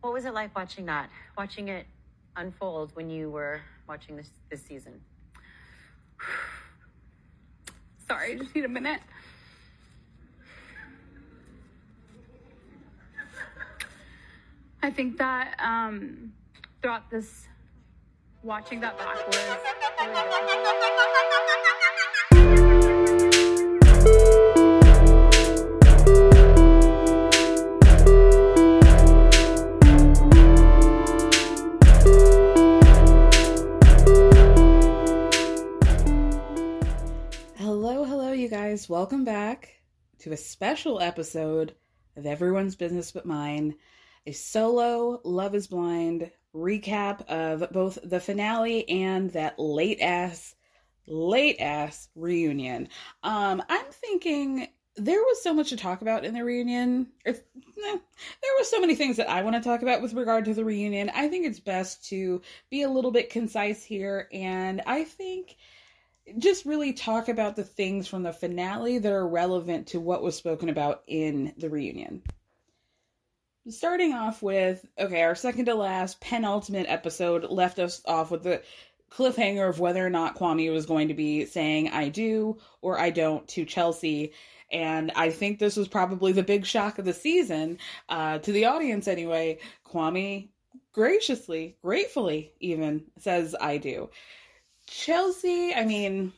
What was it like watching that? Watching it unfold when you were watching this this season? Sorry, I just need a minute. I think that um, throughout this, watching that back you guys. Welcome back to a special episode of Everyone's Business But Mine, a solo Love is Blind recap of both the finale and that late ass, late ass reunion. Um, I'm thinking there was so much to talk about in the reunion. If, eh, there were so many things that I want to talk about with regard to the reunion. I think it's best to be a little bit concise here, and I think just really talk about the things from the finale that are relevant to what was spoken about in the reunion. Starting off with, okay, our second to last penultimate episode left us off with the cliffhanger of whether or not Kwame was going to be saying I do or I don't to Chelsea. And I think this was probably the big shock of the season, uh, to the audience anyway. Kwame graciously, gratefully even says I do. Chelsea, I mean,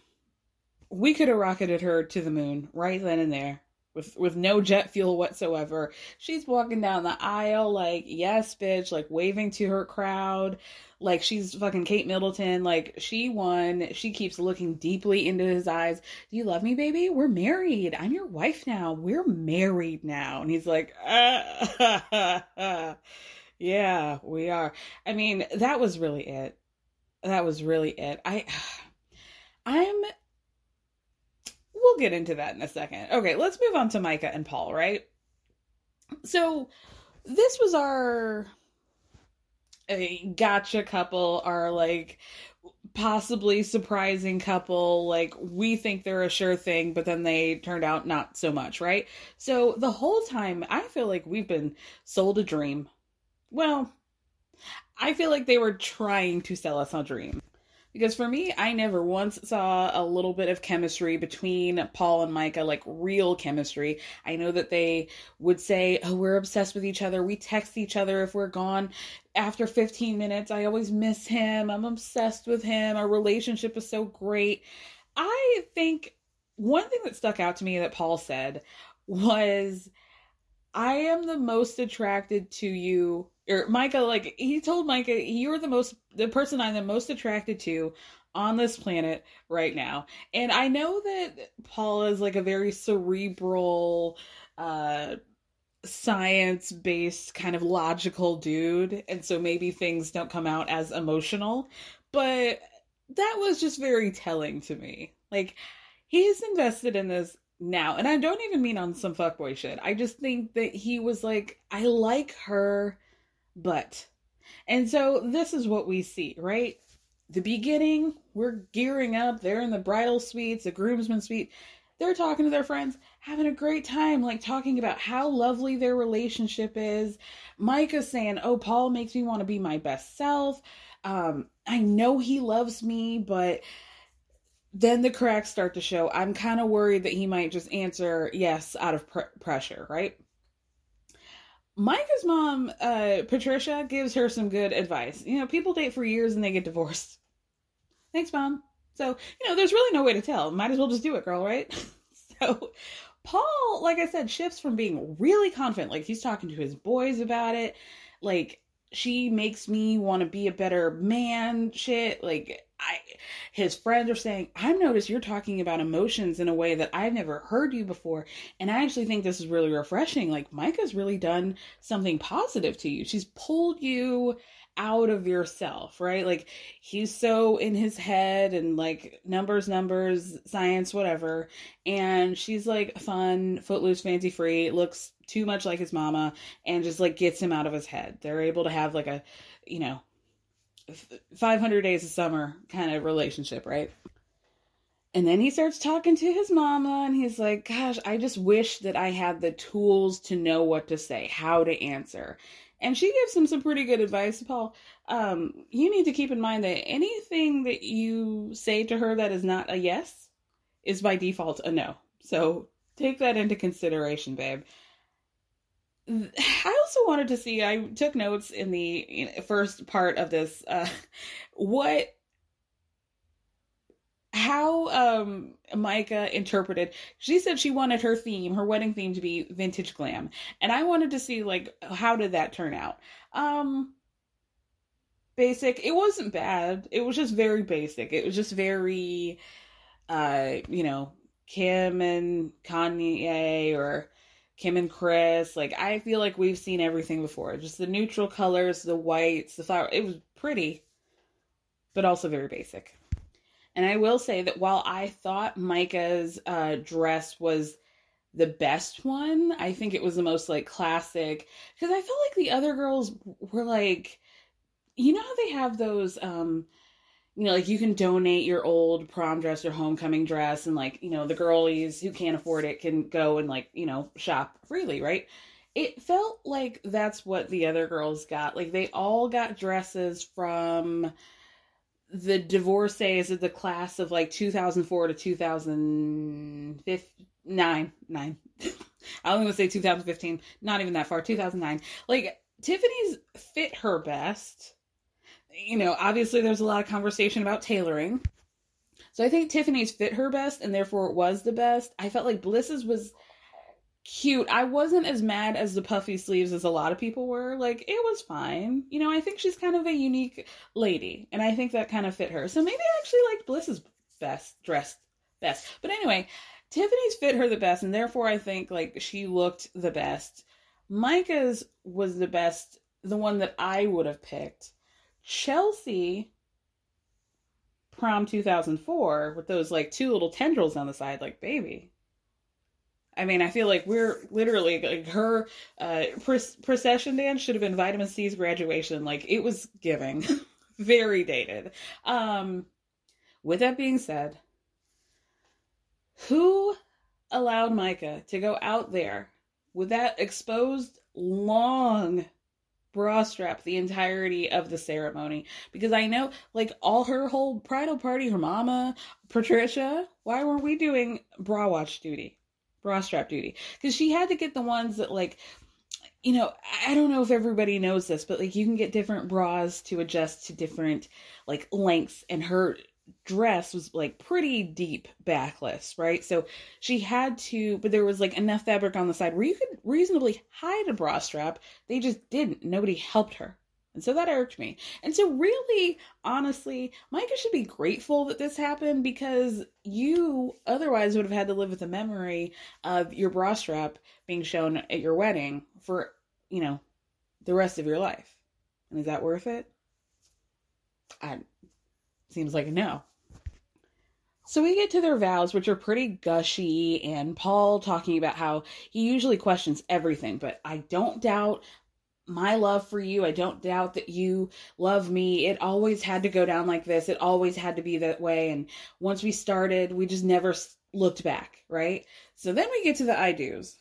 we could have rocketed her to the moon right then and there with with no jet fuel whatsoever. She's walking down the aisle like, "Yes, bitch," like waving to her crowd like she's fucking Kate Middleton. Like she won. She keeps looking deeply into his eyes. Do you love me, baby? We're married. I'm your wife now. We're married now. And he's like, uh, yeah, we are. I mean, that was really it that was really it. I I'm we'll get into that in a second. Okay, let's move on to Micah and Paul, right? So this was our a gotcha couple, our like possibly surprising couple. Like we think they're a sure thing, but then they turned out not so much, right? So the whole time I feel like we've been sold a dream. Well, I feel like they were trying to sell us a dream. Because for me, I never once saw a little bit of chemistry between Paul and Micah, like real chemistry. I know that they would say, Oh, we're obsessed with each other. We text each other if we're gone after 15 minutes. I always miss him. I'm obsessed with him. Our relationship is so great. I think one thing that stuck out to me that Paul said was, I am the most attracted to you or Micah, like he told Micah, you're the most the person I'm the most attracted to on this planet right now. And I know that Paul is like a very cerebral, uh science based kind of logical dude and so maybe things don't come out as emotional but that was just very telling to me like he's invested in this now and i don't even mean on some fuckboy shit i just think that he was like i like her but and so this is what we see right the beginning we're gearing up they're in the bridal suites the groomsmen suite they're talking to their friends, having a great time, like talking about how lovely their relationship is. Micah's saying, Oh, Paul makes me want to be my best self. Um, I know he loves me, but then the cracks start to show. I'm kind of worried that he might just answer yes out of pr- pressure, right? Micah's mom, uh, Patricia, gives her some good advice. You know, people date for years and they get divorced. Thanks, mom. So, you know, there's really no way to tell. Might as well just do it, girl, right? so, Paul, like I said, shifts from being really confident, like he's talking to his boys about it, like she makes me want to be a better man shit. Like I his friends are saying, I've noticed you're talking about emotions in a way that I've never heard you before. And I actually think this is really refreshing. Like Micah's really done something positive to you. She's pulled you out of yourself, right? Like he's so in his head and like numbers, numbers, science, whatever. And she's like fun, footloose, fancy free, looks too much like his mama and just like gets him out of his head. They're able to have like a, you know, 500 days of summer kind of relationship, right? And then he starts talking to his mama and he's like, Gosh, I just wish that I had the tools to know what to say, how to answer. And she gives him some pretty good advice, Paul. Um, you need to keep in mind that anything that you say to her that is not a yes is by default a no. So take that into consideration, babe. I also wanted to see, I took notes in the first part of this, uh, what how um Micah interpreted she said she wanted her theme her wedding theme to be vintage glam. And I wanted to see like how did that turn out? Um basic it wasn't bad. It was just very basic. It was just very uh you know Kim and Kanye or Kim and Kris. like I feel like we've seen everything before just the neutral colors the whites the flower it was pretty but also very basic and I will say that while I thought Micah's uh, dress was the best one, I think it was the most like classic because I felt like the other girls were like, you know how they have those, um, you know, like you can donate your old prom dress or homecoming dress, and like you know the girlies who can't afford it can go and like you know shop freely, right? It felt like that's what the other girls got. Like they all got dresses from the divorcees of the class of like 2004 to 2009 nine i only want to say 2015 not even that far 2009 like tiffany's fit her best you know obviously there's a lot of conversation about tailoring so i think tiffany's fit her best and therefore it was the best i felt like bliss's was cute. I wasn't as mad as the puffy sleeves as a lot of people were. Like it was fine. You know, I think she's kind of a unique lady, and I think that kind of fit her. So maybe I actually liked Bliss's best dressed best. But anyway, Tiffany's fit her the best, and therefore I think like she looked the best. Micah's was the best, the one that I would have picked. Chelsea prom 2004 with those like two little tendrils on the side like baby I mean, I feel like we're literally like her uh, procession dance should have been Vitamin C's graduation. Like it was giving, very dated. Um, with that being said, who allowed Micah to go out there with that exposed long bra strap the entirety of the ceremony because I know like all her whole bridal party, her mama, Patricia, why weren't we doing bra watch duty? bra strap duty because she had to get the ones that like you know i don't know if everybody knows this but like you can get different bras to adjust to different like lengths and her dress was like pretty deep backless right so she had to but there was like enough fabric on the side where you could reasonably hide a bra strap they just didn't nobody helped her And so that irked me. And so, really, honestly, Micah should be grateful that this happened because you otherwise would have had to live with the memory of your bra strap being shown at your wedding for, you know, the rest of your life. And is that worth it? I seems like a no. So we get to their vows, which are pretty gushy, and Paul talking about how he usually questions everything, but I don't doubt my love for you. I don't doubt that you love me. It always had to go down like this. It always had to be that way. And once we started, we just never looked back, right? So then we get to the I do's.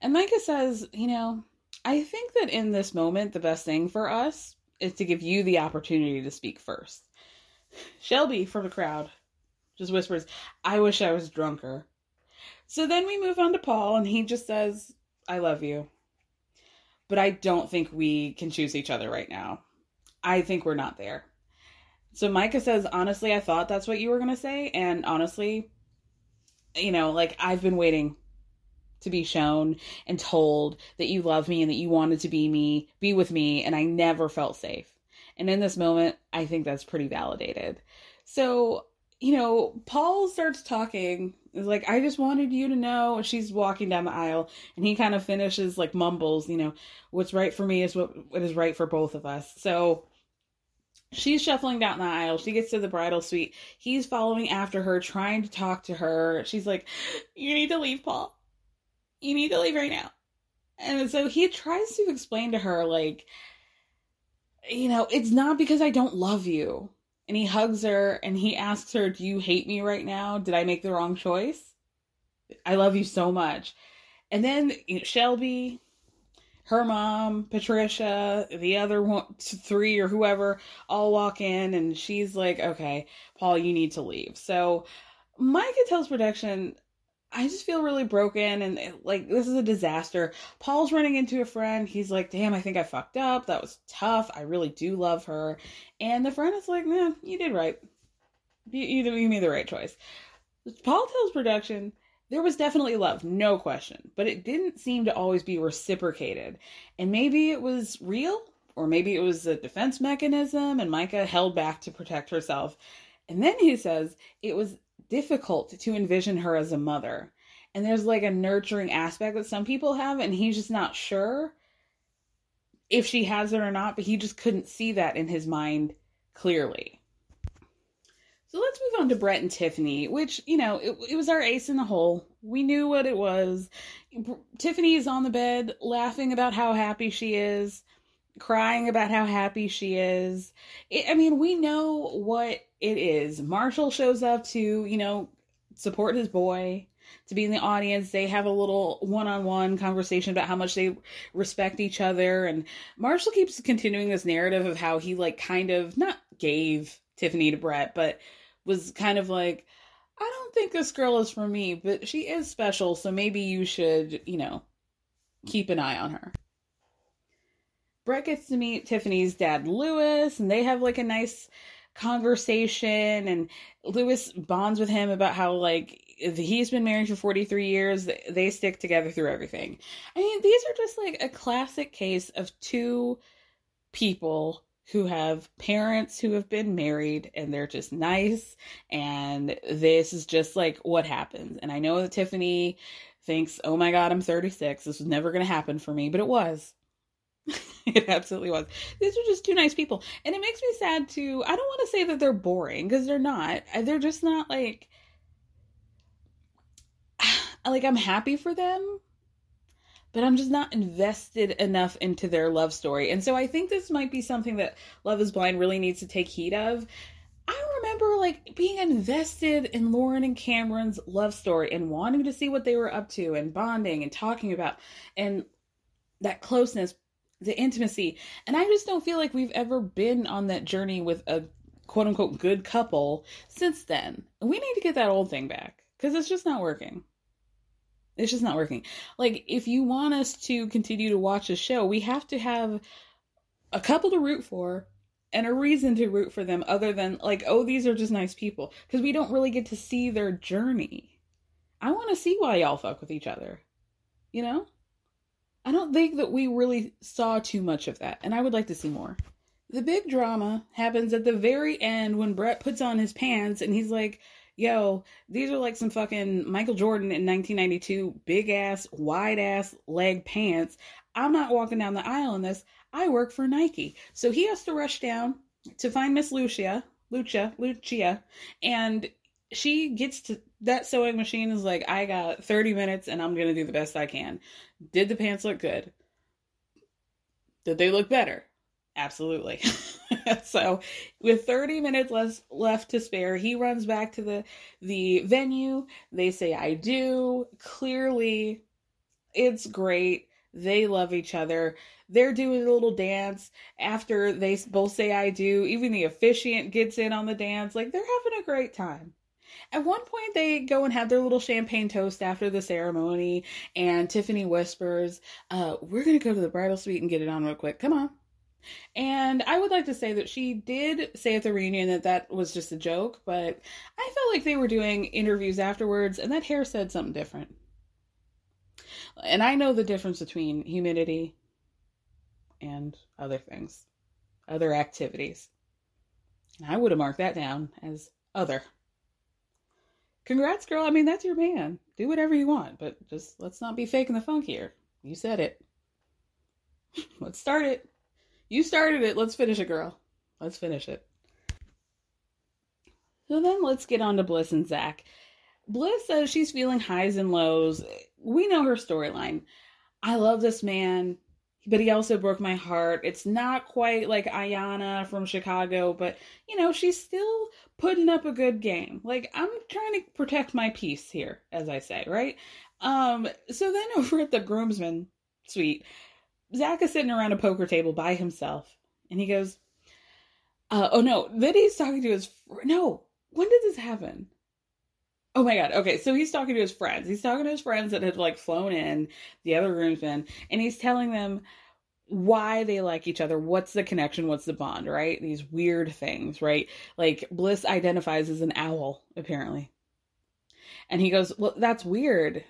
And Micah says, you know, I think that in this moment, the best thing for us is to give you the opportunity to speak first. Shelby from the crowd just whispers, I wish I was drunker. So then we move on to Paul, and he just says, I love you but I don't think we can choose each other right now. I think we're not there. So Micah says, honestly, I thought that's what you were going to say. And honestly, you know, like I've been waiting to be shown and told that you love me and that you wanted to be me, be with me. And I never felt safe. And in this moment, I think that's pretty validated. So you know, Paul starts talking. Is like, I just wanted you to know. She's walking down the aisle, and he kind of finishes like mumbles, you know, what's right for me is what what is right for both of us. So she's shuffling down the aisle. She gets to the bridal suite. He's following after her, trying to talk to her. She's like, "You need to leave, Paul. You need to leave right now." And so he tries to explain to her, like, you know, it's not because I don't love you and he hugs her and he asks her, Do you hate me right now? Did I make the wrong choice? I love you so much. And then you know, Shelby, her mom, Patricia, the other one, three or whoever, all walk in, and she's like, Okay, Paul, you need to leave. So Micah tells production, I just feel really broken and eh, like this is a disaster. Paul's running into a friend. He's like, "Damn, I think I fucked up. That was tough. I really do love her." And the friend is like, "Man, you did right. You, you, you made the right choice." Paul tells production there was definitely love, no question, but it didn't seem to always be reciprocated. And maybe it was real, or maybe it was a defense mechanism, and Micah held back to protect herself. And then he says it was difficult to envision her as a mother. And there's like a nurturing aspect that some people have, and he's just not sure if she has it or not, but he just couldn't see that in his mind clearly. So let's move on to Brett and Tiffany, which, you know, it, it was our ace in the hole. We knew what it was. Tiffany is on the bed laughing about how happy she is, crying about how happy she is. It, I mean, we know what it is. Marshall shows up to, you know, support his boy, to be in the audience. They have a little one on one conversation about how much they respect each other. And Marshall keeps continuing this narrative of how he, like, kind of not gave Tiffany to Brett, but was kind of like, I don't think this girl is for me, but she is special, so maybe you should, you know, keep an eye on her. Brett gets to meet Tiffany's dad, Lewis, and they have like a nice conversation and Lewis bonds with him about how like he's been married for 43 years they stick together through everything. I mean these are just like a classic case of two people who have parents who have been married and they're just nice and this is just like what happens. And i know that tiffany thinks oh my god i'm 36 this was never going to happen for me but it was it absolutely was. These are just two nice people. And it makes me sad to I don't want to say that they're boring because they're not. They're just not like like I'm happy for them, but I'm just not invested enough into their love story. And so I think this might be something that Love is Blind really needs to take heed of. I remember like being invested in Lauren and Cameron's love story and wanting to see what they were up to and bonding and talking about and that closeness the intimacy. And I just don't feel like we've ever been on that journey with a quote unquote good couple since then. We need to get that old thing back because it's just not working. It's just not working. Like, if you want us to continue to watch a show, we have to have a couple to root for and a reason to root for them other than, like, oh, these are just nice people. Because we don't really get to see their journey. I want to see why y'all fuck with each other. You know? I don't think that we really saw too much of that, and I would like to see more. The big drama happens at the very end when Brett puts on his pants and he's like, yo, these are like some fucking Michael Jordan in 1992 big ass, wide ass leg pants. I'm not walking down the aisle in this. I work for Nike. So he has to rush down to find Miss Lucia, Lucia, Lucia, and she gets to that sewing machine is like, I got 30 minutes and I'm to do the best I can. Did the pants look good? Did they look better? Absolutely. so, with 30 minutes less left to spare, he runs back to the the venue. They say I do. Clearly, it's great. They love each other. They're doing a little dance after they both say I do. Even the officiant gets in on the dance. Like they're having a great time. At one point, they go and have their little champagne toast after the ceremony, and Tiffany whispers, uh, We're going to go to the bridal suite and get it on real quick. Come on. And I would like to say that she did say at the reunion that that was just a joke, but I felt like they were doing interviews afterwards, and that hair said something different. And I know the difference between humidity and other things, other activities. And I would have marked that down as other. Congrats, girl. I mean, that's your man. Do whatever you want, but just let's not be faking the funk here. You said it. let's start it. You started it. Let's finish it, girl. Let's finish it. So then let's get on to Bliss and Zack. Bliss says she's feeling highs and lows. We know her storyline. I love this man, but he also broke my heart. It's not quite like Iyanna from Chicago, but you know, she's still putting up a good game. Like I'm trying to protect my peace here, as I say, right? Um, so then over at the groomsmen suite, Zack is sitting around a poker table by himself, and he goes, uh, "Oh no!" Then he's talking to his fr- no. When did this happen? Oh my god. Okay, so he's talking to his friends. He's talking to his friends that had like flown in, the other groomsmen, and he's telling them why they like each other. What's the connection? What's the bond? Right? These weird things, right? Like Bliss identifies as an owl, apparently. And he goes, Well, that's weird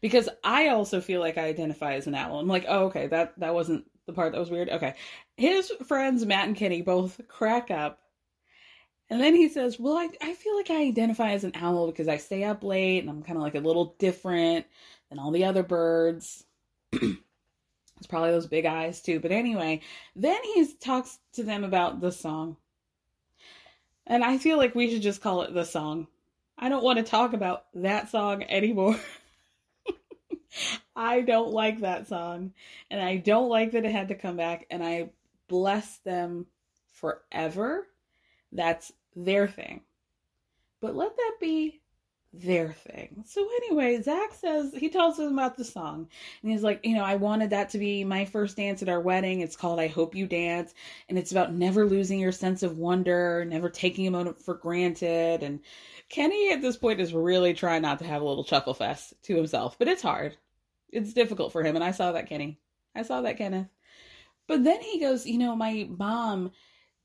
because I also feel like I identify as an owl. I'm like, oh, okay, that that wasn't the part that was weird. Okay, his friends Matt and Kenny both crack up, and then he says, "Well, I I feel like I identify as an owl because I stay up late and I'm kind of like a little different than all the other birds." it's probably those big eyes too. But anyway, then he talks to them about the song. And I feel like we should just call it the song. I don't want to talk about that song anymore. I don't like that song. And I don't like that it had to come back. And I bless them forever. That's their thing. But let that be their thing. So anyway, Zack says he tells him about the song, and he's like, you know, I wanted that to be my first dance at our wedding. It's called "I Hope You Dance," and it's about never losing your sense of wonder, never taking a moment for granted. And Kenny at this point is really trying not to have a little chuckle fest to himself, but it's hard it's difficult for him. And I saw that, Kenny. I saw that, Kenneth. But then he goes, you know, my mom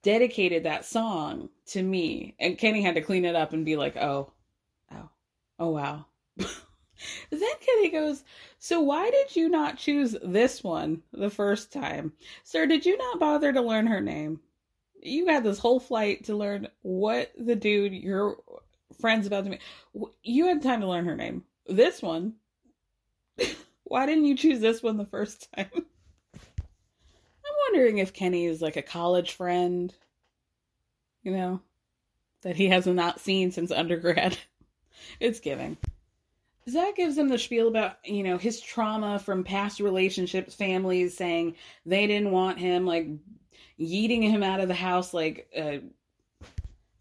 dedicated that song to me. And Kenny had to clean it up and be like, oh, oh, oh, wow. then Kenny goes, so why did you not choose this one the first time? Sir, did you not bother to learn her name? You had this whole flight to learn what the dude your friend's about to meet. You had time to learn her name. This one. Why didn't you choose this one the first time? Wondering if Kenny is like a college friend, you know, that he has not seen since undergrad. it's giving. Zack gives him the spiel about, you know, his trauma from past relationships, families saying they didn't want him, like yeeting him out of the house like uh,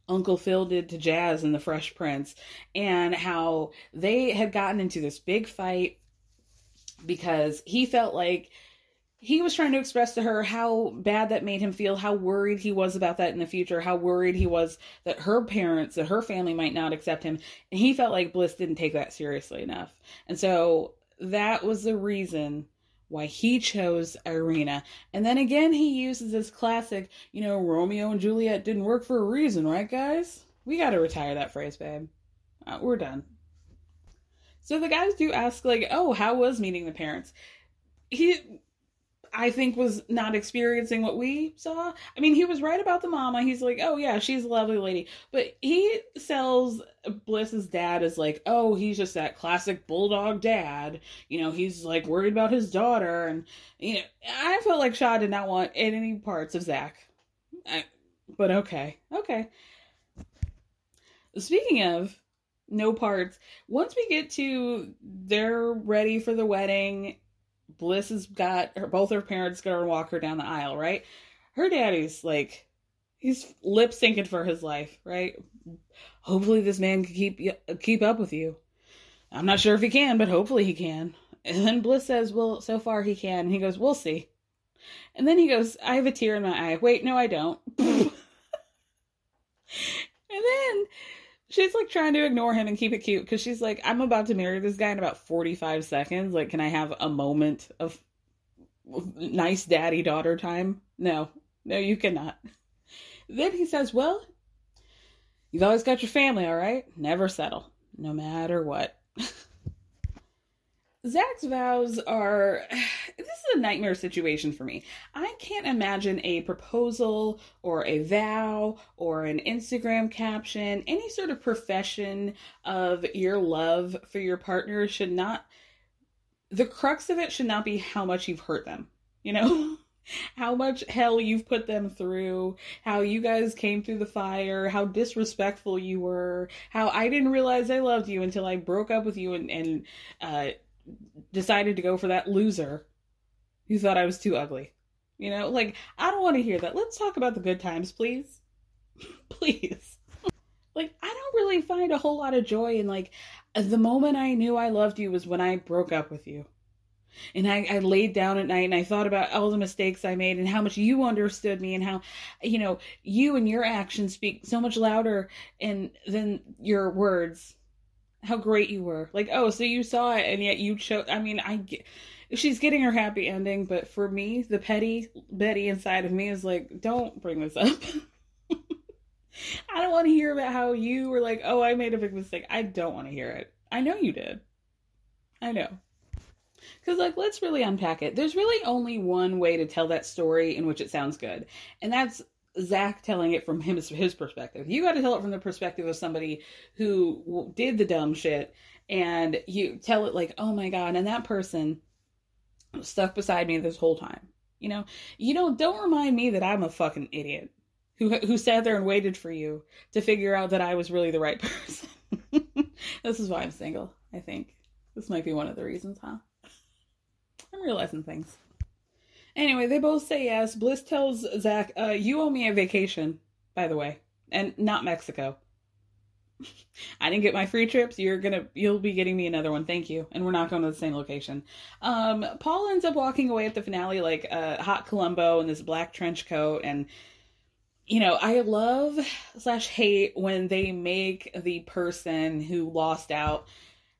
Uncle Phil did to Jazz in The Fresh Prince, and how they had gotten into this big fight because he felt like he was trying to express to her how bad that made him feel, how worried he was about that in the future, how worried he was that her parents, that her family might not accept him. And he felt like Bliss didn't take that seriously enough. And so that was the reason why he chose Irina. And then again, he uses this classic, you know, Romeo and Juliet didn't work for a reason, right, guys? We got to retire that phrase, babe. Uh, we're done. So the guys do ask, like, oh, how was meeting the parents? he I think was not experiencing what we saw. I mean, he was right about the mama. He's like, oh yeah, she's a lovely lady. But he sells Bliss's dad as like, oh, he's just that classic bulldog dad. You know, he's like worried about his daughter. And, you know, I felt like Shaw did not want any parts of Zack. I, but okay, okay. Speaking of no parts, once we get to they're ready for the wedding Bliss has got her both her parents gonna walk her down the aisle, right? Her daddy's like he's lip syncing for his life, right? Hopefully this man can keep keep up with you. I'm not sure if he can, but hopefully he can. And then Bliss says, "Well, so far he can." And he goes, "We'll see." And then he goes, "I have a tear in my eye." Wait, no, I don't. and then she's like trying to ignore him and keep it cute because she's like, I'm about to marry this guy in about 45 seconds. Like, can I have a moment of nice daddy daughter time? No, no, you cannot. Then he says, Well, you've always got your family, all right? Never settle, no matter what. Zack's vows are this is a nightmare situation for me. I can't imagine a proposal or a vow or an Instagram caption, any sort of profession of your love for your partner should not the crux of it should not be how much you've hurt them. You know? how much hell you've put them through, how you guys came through the fire, how disrespectful you were, how I didn't realize I loved you until I broke up with you and, and uh, decided to go for that loser who thought I was too ugly. You know, like, I don't want to hear that. Let's talk about the good times, please. please. like, I don't really find a whole lot of joy in, like, the moment I knew I loved you was when I broke up with you. And I, I laid down at night and I thought about all the mistakes I made and how much you understood me and how, you know, you and your actions speak so much louder and than your words how great you were. Like, oh, so you saw it and yet you chose. I mean, I get, she's getting her happy ending, but for me, the petty Betty inside of me is like, don't bring this up. I don't want to hear about how you were like, oh, I made a big mistake. I don't want to hear it. I know you did. I know. Because, like, let's really unpack it. There's really only one way to tell that story in which it sounds good, and that's Zack telling it from his his perspective. You got to tell it from the perspective of somebody who did the dumb shit, and you tell it like, "Oh my god!" And that person stuck beside me this whole time. You know, you don't don't remind me that I'm a fucking idiot who who sat there and waited for you to figure out that I was really the right person. this is why I'm single. I think this might be one of the reasons, huh? I'm realizing things. Anyway, they both say yes. Bliss tells Zack, uh, "You owe me a vacation, by the way, and not Mexico. I didn't get my free trips. You're gonna, you'll be getting me another one. Thank you. And we're not going to the same location." Um, Paul ends up walking away at the finale like a hot Columbo in this black trench coat, and you know, I love slash hate when they make the person who lost out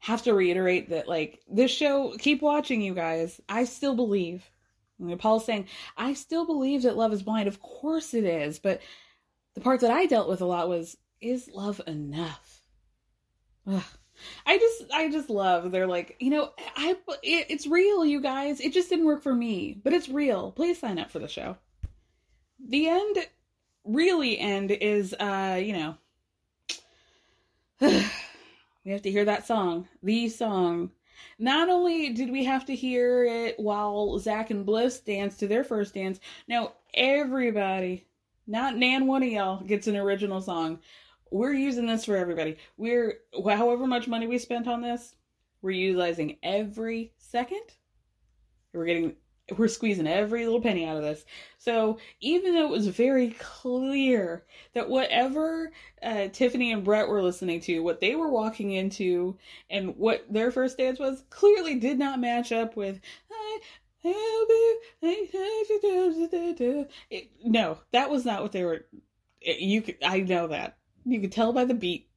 have to reiterate that like this show keep watching you guys i still believe Paul's saying, I still believe that love is blind. Of course it is. But the part that I dealt with a lot was, is love enough? Ugh. I just, I just love. They're like, you know, I, it, it's real, you guys. It just didn't work for me, but it's real. Please sign up for the show. The end, really end is, uh, you know, we have to hear that song, the song not only did we have to hear it while Zack and Bliss danced to their first dance, now everybody, not Nan one of y'all, gets an original song. We're using this for everybody. We're however much money we spent on this, we're utilizing every second. We're getting we're squeezing every little penny out of this. So even though it was very clear that whatever uh, Tiffany and Brett were listening to, what they were walking into, and what their first dance was, clearly did not match up with. It, no, that was not what they were. You could, I know that. You could tell by the beat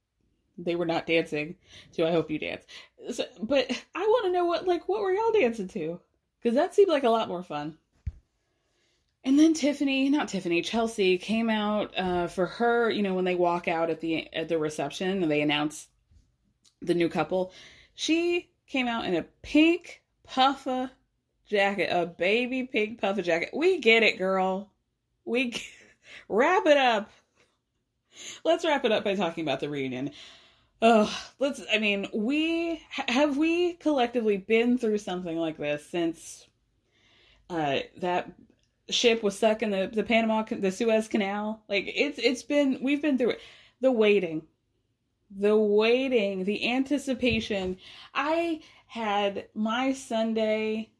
they were not dancing to "I Hope You Dance." So, but I want to know what like what were y'all dancing to? Because that seemed like a lot more fun. And then Tiffany, not Tiffany, Chelsea came out uh, for her. You know, when they walk out at the at the reception and they announce the new couple, she came out in a pink puffer jacket, a baby pink puffer jacket. We get it, girl. We wrap it up. Let's wrap it up by talking about the reunion. Oh, let's. I mean, we have we collectively been through something like this since uh, that ship was stuck in the the Panama the Suez Canal. Like it's it's been we've been through it. The waiting, the waiting, the anticipation. I had my Sunday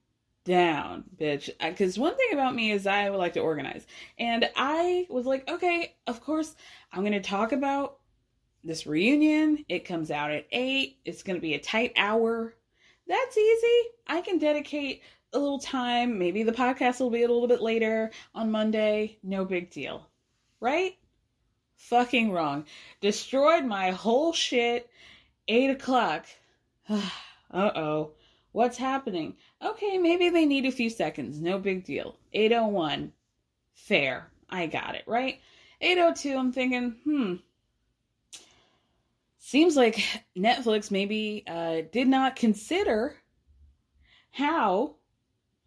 down, bitch. Because one thing about me is I would like to organize, and I was like, okay, of course I'm going to talk about this reunion. It comes out at eight. It's going to be a tight hour. That's easy. I can dedicate a little time. Maybe the podcast will be a little bit later on Monday. No big deal. Right? Fucking wrong. Destroyed my whole shit. Eight o'clock. uh oh. What's happening? Okay, maybe they need a few seconds. No big deal. 801. Fair. I got it, right? 802, I'm thinking, hmm. Seems like Netflix maybe uh, did not consider how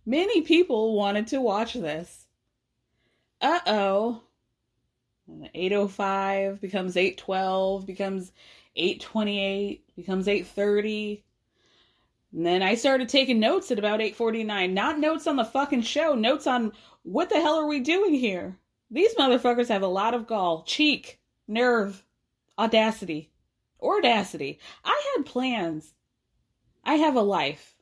many people wanted to watch this. Uh oh. 805 becomes 812, becomes 828, becomes 830. And then I started taking notes at about 849. Not notes on the fucking show, notes on what the hell are we doing here? These motherfuckers have a lot of gall, cheek, nerve, audacity. Audacity. I had plans. I have a life.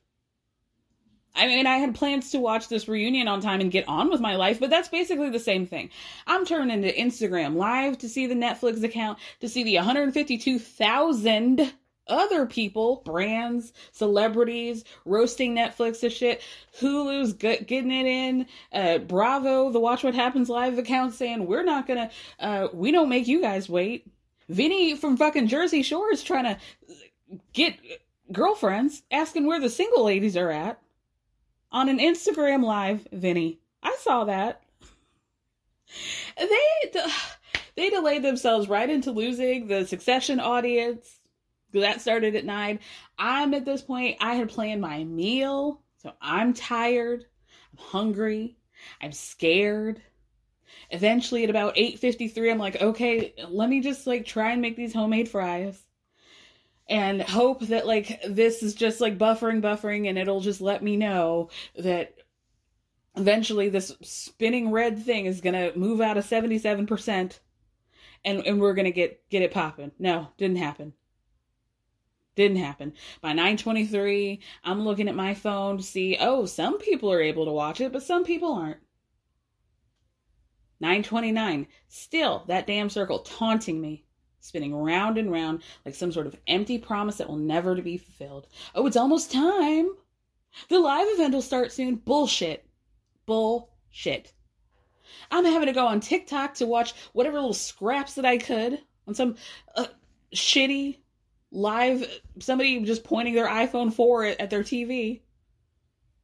I mean, I had plans to watch this reunion on time and get on with my life, but that's basically the same thing. I'm turning to Instagram live to see the Netflix account, to see the 152,000 other people, brands, celebrities, roasting Netflix to shit. Hulu's getting it in. Uh, Bravo, the Watch What Happens Live account saying, we're not gonna, uh, we don't make you guys wait. Vinny from fucking Jersey Shore is trying to get girlfriends, asking where the single ladies are at on an Instagram live, Vinny. I saw that. They they delayed themselves right into losing the Succession audience. That started at nine. I'm at this point. I had planned my meal, so I'm tired. I'm hungry. I'm scared. Eventually, at about 8:53, I'm like, okay, let me just like try and make these homemade fries and hope that like this is just like buffering buffering and it'll just let me know that eventually this spinning red thing is going to move out of 77% and and we're going to get get it popping. No, didn't happen. Didn't happen. By 9:23, I'm looking at my phone to see, oh, some people are able to watch it, but some people aren't. 9:29, still that damn circle taunting me spinning round and round like some sort of empty promise that will never be fulfilled. Oh, it's almost time. The live event will start soon. Bullshit. Bullshit. I'm having to go on TikTok to watch whatever little scraps that I could on some uh, shitty live somebody just pointing their iPhone 4 at their TV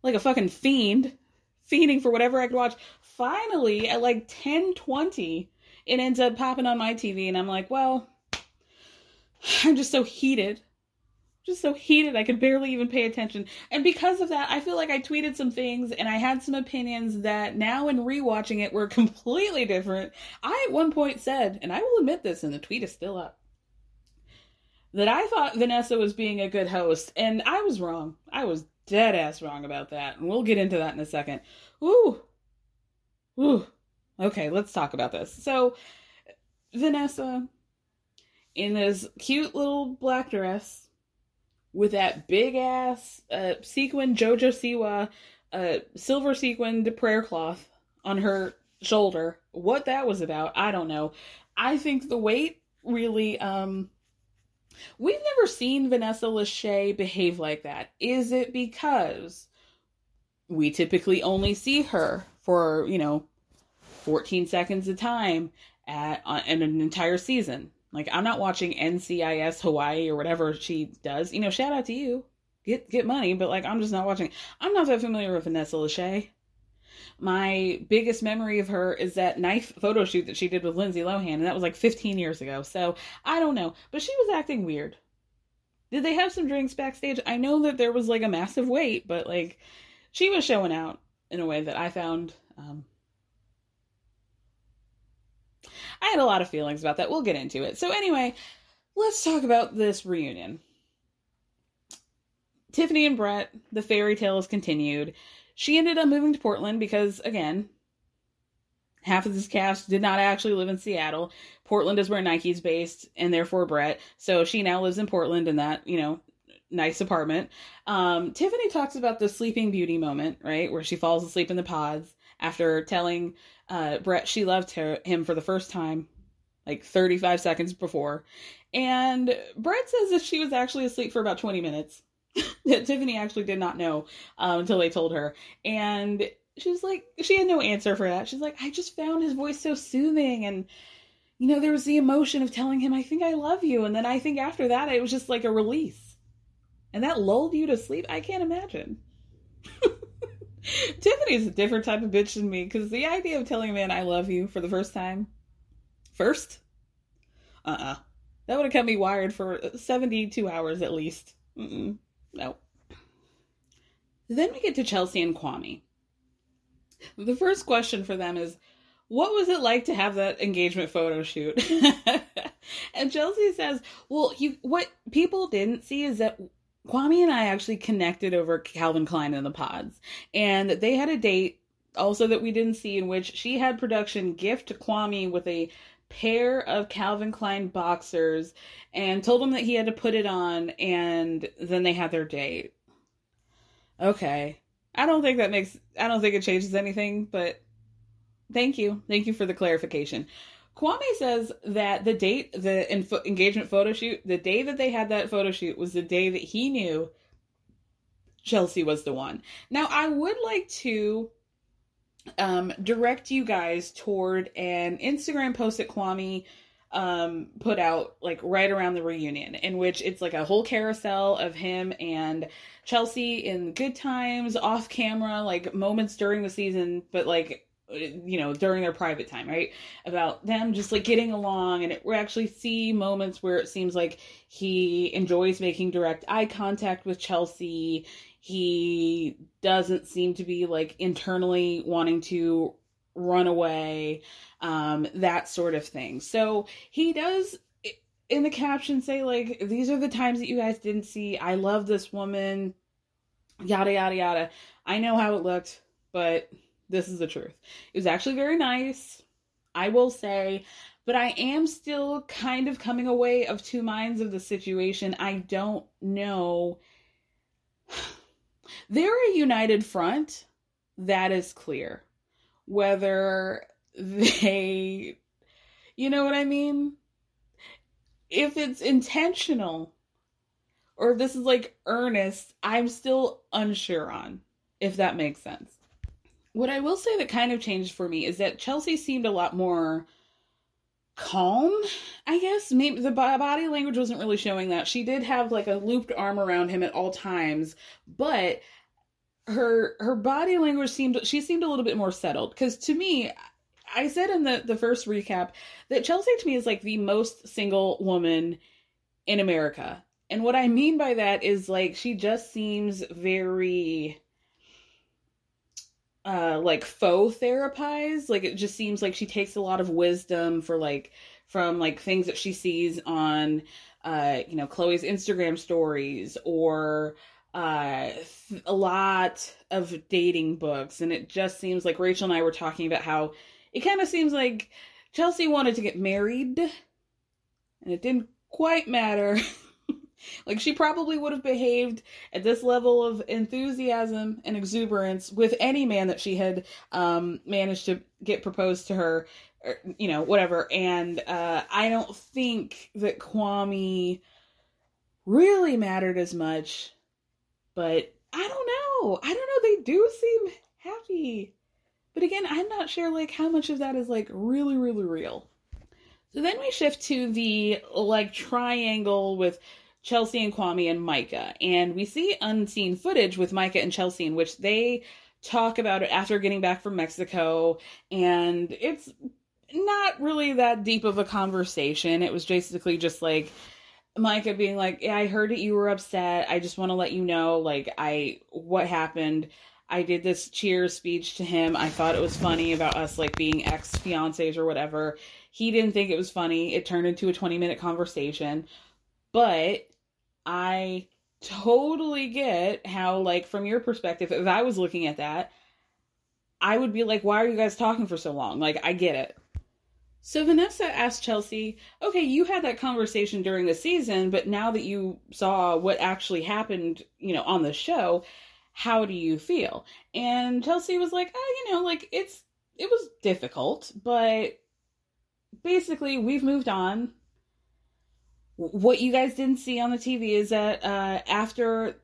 like a fucking fiend fiending for whatever I could watch. Finally, at like 10:20, it ends up popping on my TV, and I'm like, well, I'm just so heated. Just so heated, I could barely even pay attention. And because of that, I feel like I tweeted some things and I had some opinions that now, in rewatching it, were completely different. I at one point said, and I will admit this, and the tweet is still up, that I thought Vanessa was being a good host, and I was wrong. I was dead ass wrong about that, and we'll get into that in a second. Ooh, Okay, let's talk about this. So, Vanessa, in this cute little black dress, with that big ass uh, sequin JoJo Siwa, uh, silver sequined prayer cloth on her shoulder. What that was about, I don't know. I think the weight really, um, we've never seen Vanessa Lachey behave like that. Is it because we typically only see her for, you know, 14 seconds a time at in an entire season. Like I'm not watching NCIS Hawaii or whatever she does. You know, shout out to you. Get get money, but like I'm just not watching. I'm not that familiar with Vanessa Lachey. My biggest memory of her is that knife photo shoot that she did with Lindsay Lohan, and that was like 15 years ago. So I don't know, but she was acting weird. Did they have some drinks backstage? I know that there was like a massive wait, but like she was showing out in a way that I found. Um, I had a lot of feelings about that. We'll get into it. So, anyway, let's talk about this reunion. Tiffany and Brett, the fairy tale is continued. She ended up moving to Portland because, again, half of this cast did not actually live in Seattle. Portland is where Nike's based, and therefore Brett. So she now lives in Portland in that, you know, nice apartment. Um, Tiffany talks about the Sleeping Beauty moment, right, where she falls asleep in the pods after telling uh, Brett she loved her, him for the first time, like 35 seconds before. And Brett says that she was actually asleep for about 20 minutes. that Tiffany actually did not know um, until they told her. And she was like, she had no answer for that. She's like, I just found his voice so soothing. And, you know, there was the emotion of telling him, I think I love you. And then I think after that, it was just like a release. And that lulled you to sleep? I can't imagine. Tiffany's a different type of bitch than me because the idea of telling a man I love you for the first time, first, uh uh-uh. uh, that would have kept me wired for 72 hours at least. Mm-mm. No. Then we get to Chelsea and Kwame. The first question for them is what was it like to have that engagement photo shoot? and Chelsea says, "Well, you what people didn't see is that Kwame and I actually connected over Calvin Klein and the pods, and they had a date also that we didn't see in which she had production gift to Kwame with a pair of Calvin Klein boxers and told him that he had to put it on and then they had their date. Okay. I don't think that makes I don't think it changes anything, but thank you. Thank you for the clarification. Kwame says that the date, the engagement photo shoot, the day that they had that photo shoot was the day that he knew Chelsea was the one. Now, I would like to um, direct you guys toward an Instagram post that Kwame um, put out like right around the reunion, in which it's like a whole carousel of him and Chelsea in good times, off camera, like moments during the season, but like you know during their private time right about them just like getting along and it, we actually see moments where it seems like he enjoys making direct eye contact with chelsea he doesn't seem to be like internally wanting to run away, um, that sort of thing. So he does in the caption say like these are the times that you guys didn't see. I love this woman. Yada yada yada. I know how it looked, but this is the truth. It was actually very nice. I will say, but I am still kind of coming away of two minds of the situation. I don't know they're a united front. That is clear. Whether they, you know what I mean? If it's intentional or if this is like earnest, I'm still unsure on, if that makes sense. What I will say that kind of changed for me is that Chelsea seemed a lot more calm i guess. Maybe the body language wasn't really showing that. She did have like a looped arm around him at all times but her her body language seemed she seemed a little bit more settled. Because to me i said in the the first recap that chelsea to me is like the most single woman in america. And what i mean by that is like she just seems very uh like faux therapized like it just seems like she takes a lot of wisdom for like from like things that she sees on uh you know chloe's Instagram stories or uh a lot of dating books. And it just seems like Rachel and I were talking about how it kind of seems like Chelsea wanted to get married and it didn't quite matter like she probably would have behaved at this level of enthusiasm and exuberance with any man that she had um managed to get proposed to her or, you know whatever and uh I don't think that Kwame really mattered as much but I don't know. I don't know. They do seem happy. But again, I'm not sure like how much of that is like really, really real. So then we shift to the like triangle with Chelsea and Kwame and Micah. And we see unseen footage with Micah and Chelsea in which they talk about it after getting back from Mexico. And it's not really that deep of a conversation. It was basically just like, Micah being like, yeah, I heard that you were upset. I just want to let you know, like, I, what happened. I did this cheers speech to him. I thought it was funny about us like being ex fiancés or whatever. He didn't think it was funny. It turned into a 20 minute conversation. But I totally get how, like, from your perspective, if I was looking at that, I would be like, why are you guys talking for so long? Like, I get it. So Vanessa asked Chelsea, okay, you had that conversation during the season, but now that you saw what actually happened, you know, on the show, how do you feel? And Chelsea was like, oh, you know, like it's it was difficult, but basically we've moved on. What you guys didn't see on the TV is that uh, after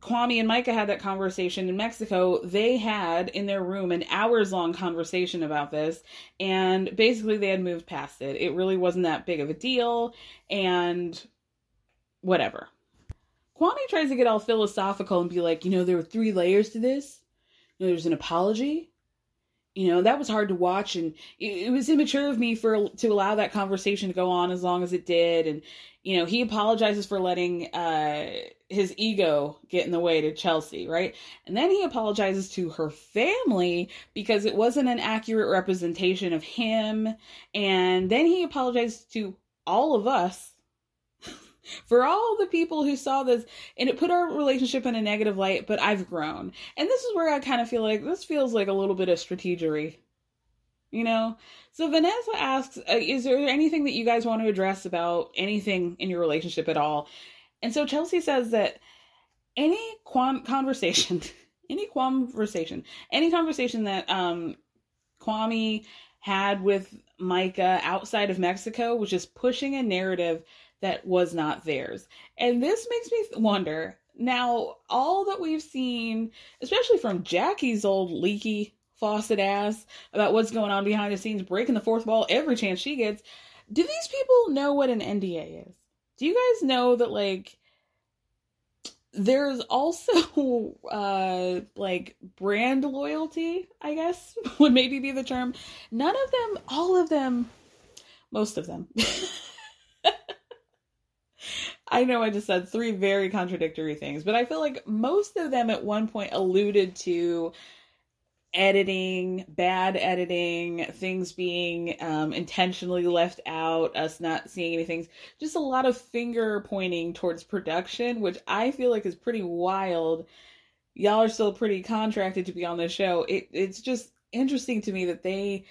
Kwame and Micah had that conversation in Mexico, they had in their room an hours long conversation about this, and basically they had moved past it. It really wasn't that big of a deal, and whatever. Kwame tries to get all philosophical and be like, you know, there were three layers to this. You know, there's an apology. You know, that was hard to watch, and it, it was immature of me for to allow that conversation to go on as long as it did. And you know, he apologizes for letting uh, his ego get in the way to Chelsea, right? And then he apologizes to her family because it wasn't an accurate representation of him. And then he apologizes to all of us for all the people who saw this and it put our relationship in a negative light but i've grown and this is where i kind of feel like this feels like a little bit of strategery you know so vanessa asks uh, is there anything that you guys want to address about anything in your relationship at all and so chelsea says that any quam- conversation any conversation any conversation that um kwame had with micah outside of mexico was just pushing a narrative that was not theirs. And this makes me wonder now, all that we've seen, especially from Jackie's old leaky faucet ass about what's going on behind the scenes, breaking the fourth wall every chance she gets, do these people know what an NDA is? Do you guys know that, like, there's also uh like brand loyalty i guess would maybe be the term? None of them all of them most of them. I know I just said three very contradictory things, but I feel like most of them at one point alluded to editing, bad editing, things being um, intentionally left out, us not seeing anything. Just a lot of finger pointing towards production, which I feel like is pretty wild. Y'all are still pretty contracted to be on this show. It, it's just interesting to me that they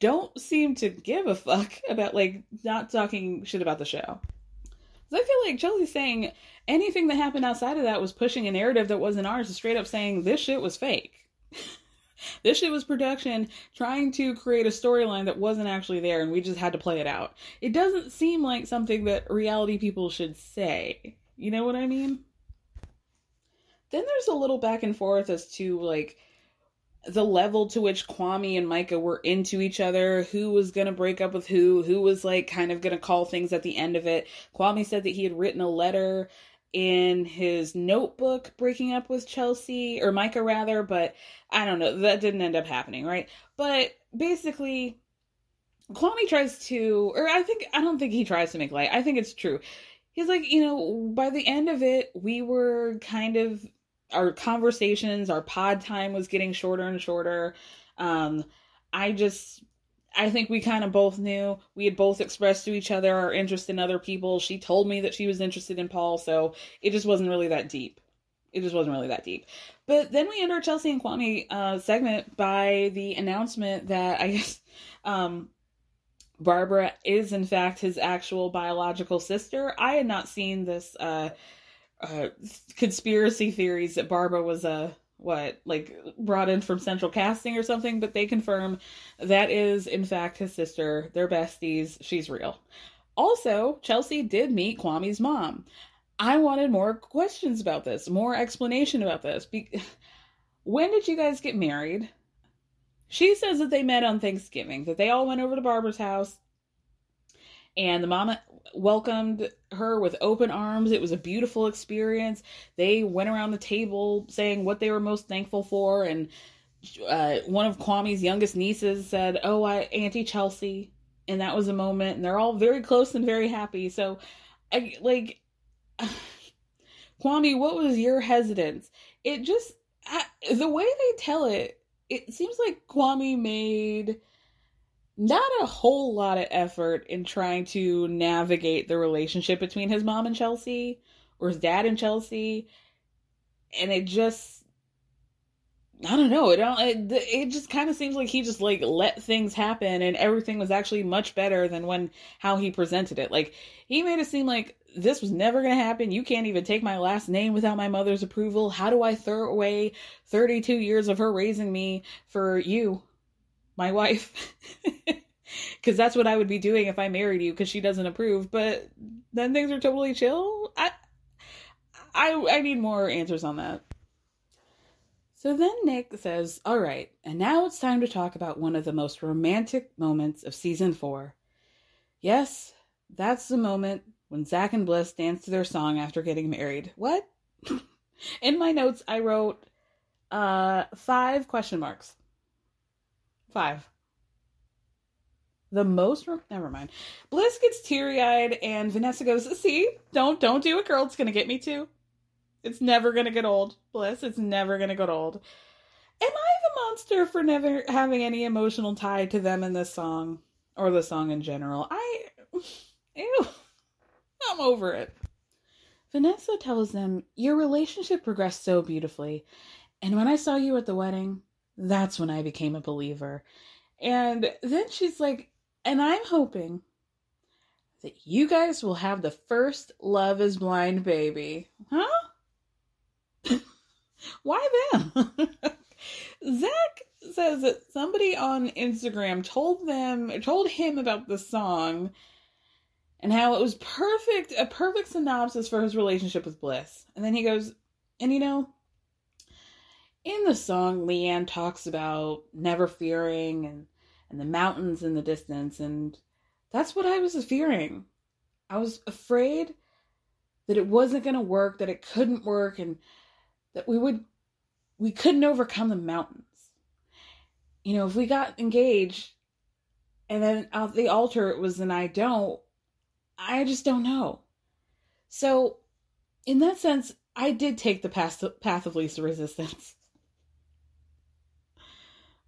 don't seem to give a fuck about like not talking shit about the show. So I feel like Chelsea's saying anything that happened outside of that was pushing a narrative that wasn't ours, straight up saying this shit was fake. This shit was production trying to create a storyline that wasn't actually there and we just had to play it out. It doesn't seem like something that reality people should say. You know what I mean? Then there's a little back and forth as to like the level to which Kwame and Micah were into each other, who was going to break up with who, who was like kind of going to call things at the end of it. Kwame said that he had written a letter in his notebook breaking up with Chelsea or Micah rather, but I don't know, that didn't end up happening, right? But basically Kwame tries to or I think I don't think he tries to make light. I think it's true. He's like, you know, by the end of it, we were kind of our conversations, our pod time was getting shorter and shorter. Um, I just, I think we kind of both knew. We had both expressed to each other our interest in other people. She told me that she was interested in Paul, so it just wasn't really that deep. It just wasn't really that deep. But then we end our Chelsea and Kwame uh, segment by the announcement that I guess um, Barbara is in fact his actual biological sister. I had not seen this uh, uh, conspiracy theories that Barbara was a what like brought in from central casting or something but they confirm that is in fact his sister. They're besties. She's real. Also chelsea did meet kwame's mom. I wanted more questions about this more explanation about this. Be- when did you guys get married? She says that they met on thanksgiving that they all went over to barbara's house and the mama welcomed her with open arms. It was a beautiful experience. They went around the table saying what they were most thankful for, and uh, one of Kwame's youngest nieces said, "Oh, I Auntie Chelsea," and that was a moment. And they're all very close and very happy. So, I like Kwame. What was your hesitance? It just I, the way they tell it, it seems like Kwame made not a whole lot of effort in trying to navigate the relationship between his mom and Chelsea or his dad and Chelsea. And it just I don't know. It. It, it just kind of seems like he just like let things happen, and everything was actually much better than when how he presented it. Like he made it seem like this was never going to happen. You can't even take my last name without my mother's approval. How do I throw away 32 years of her raising me for you, my wife? Because that's what I would be doing if I married you because she doesn't approve. But then things are totally chill. I, I, I need more answers on that. So then Nick says, All right, and now it's time to talk about one of the most romantic moments of season four. Yes, that's the moment when Zack and Bliss dance to their song after getting married. What? In my notes, I wrote uh five question marks. Five. The most never mind. Bliss gets teary eyed, and Vanessa goes, "See, don't don't do it, girl. It's gonna get me too. It's never gonna get old, Bliss. It's never gonna get old." Am I the monster for never having any emotional tie to them in this song or the song in general? I, ew. I'm over it. Vanessa tells them, Your relationship progressed so beautifully. And when I saw you at the wedding, that's when I became a believer. And then she's like, And I'm hoping that you guys will have the first Love is Blind baby. Huh? Why them? Zack says that somebody on Instagram told them, told him about the song and how it was perfect, a perfect synopsis for his relationship with Bliss. And then he goes, and you know, in the song, Leanne talks about never fearing and, and the mountains in the distance. And that's what I was fearing. I was afraid that it wasn't going to work, that it couldn't work, and that we would, we couldn't overcome the mountains. You know, if we got engaged and then at the altar it was an I don't, I just don't know. So, in that sense, I did take the path, path of least resistance.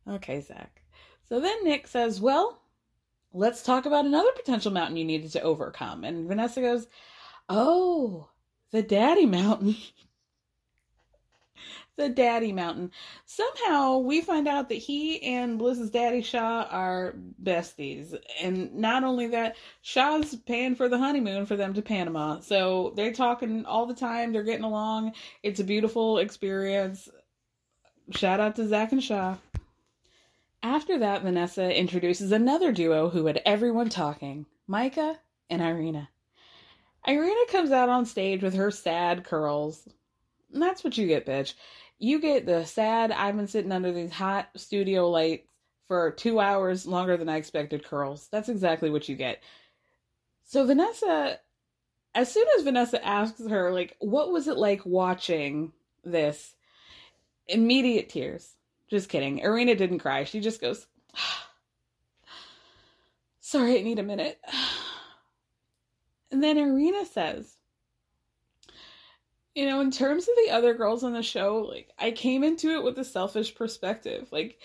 Okay, Zack. So then Nick says, Well, let's talk about another potential mountain you needed to overcome. And Vanessa goes, Oh, the daddy mountain. the daddy mountain. Somehow we find out that he and Bliss's daddy Shaw are besties. And not only that, Shaw's paying for the honeymoon for them to Panama. So they're talking all the time, they're getting along. It's a beautiful experience. Shout out to Zack and Shaw. After that, Vanessa introduces another duo who had everyone talking Micah and Irina. Irina comes out on stage with her sad curls. That's what you get, bitch you get the sad I've been sitting under these hot studio lights for two hours longer than I expected curls. That's exactly what you get. So Vanessa, as soon as Vanessa asks her, like, what was it like watching this? Immediate tears. Just kidding. Irina didn't cry. She just goes, Sorry, I need a minute. And then Irina says, you know, in terms of the other girls on the show, like I came into it with a selfish perspective. Like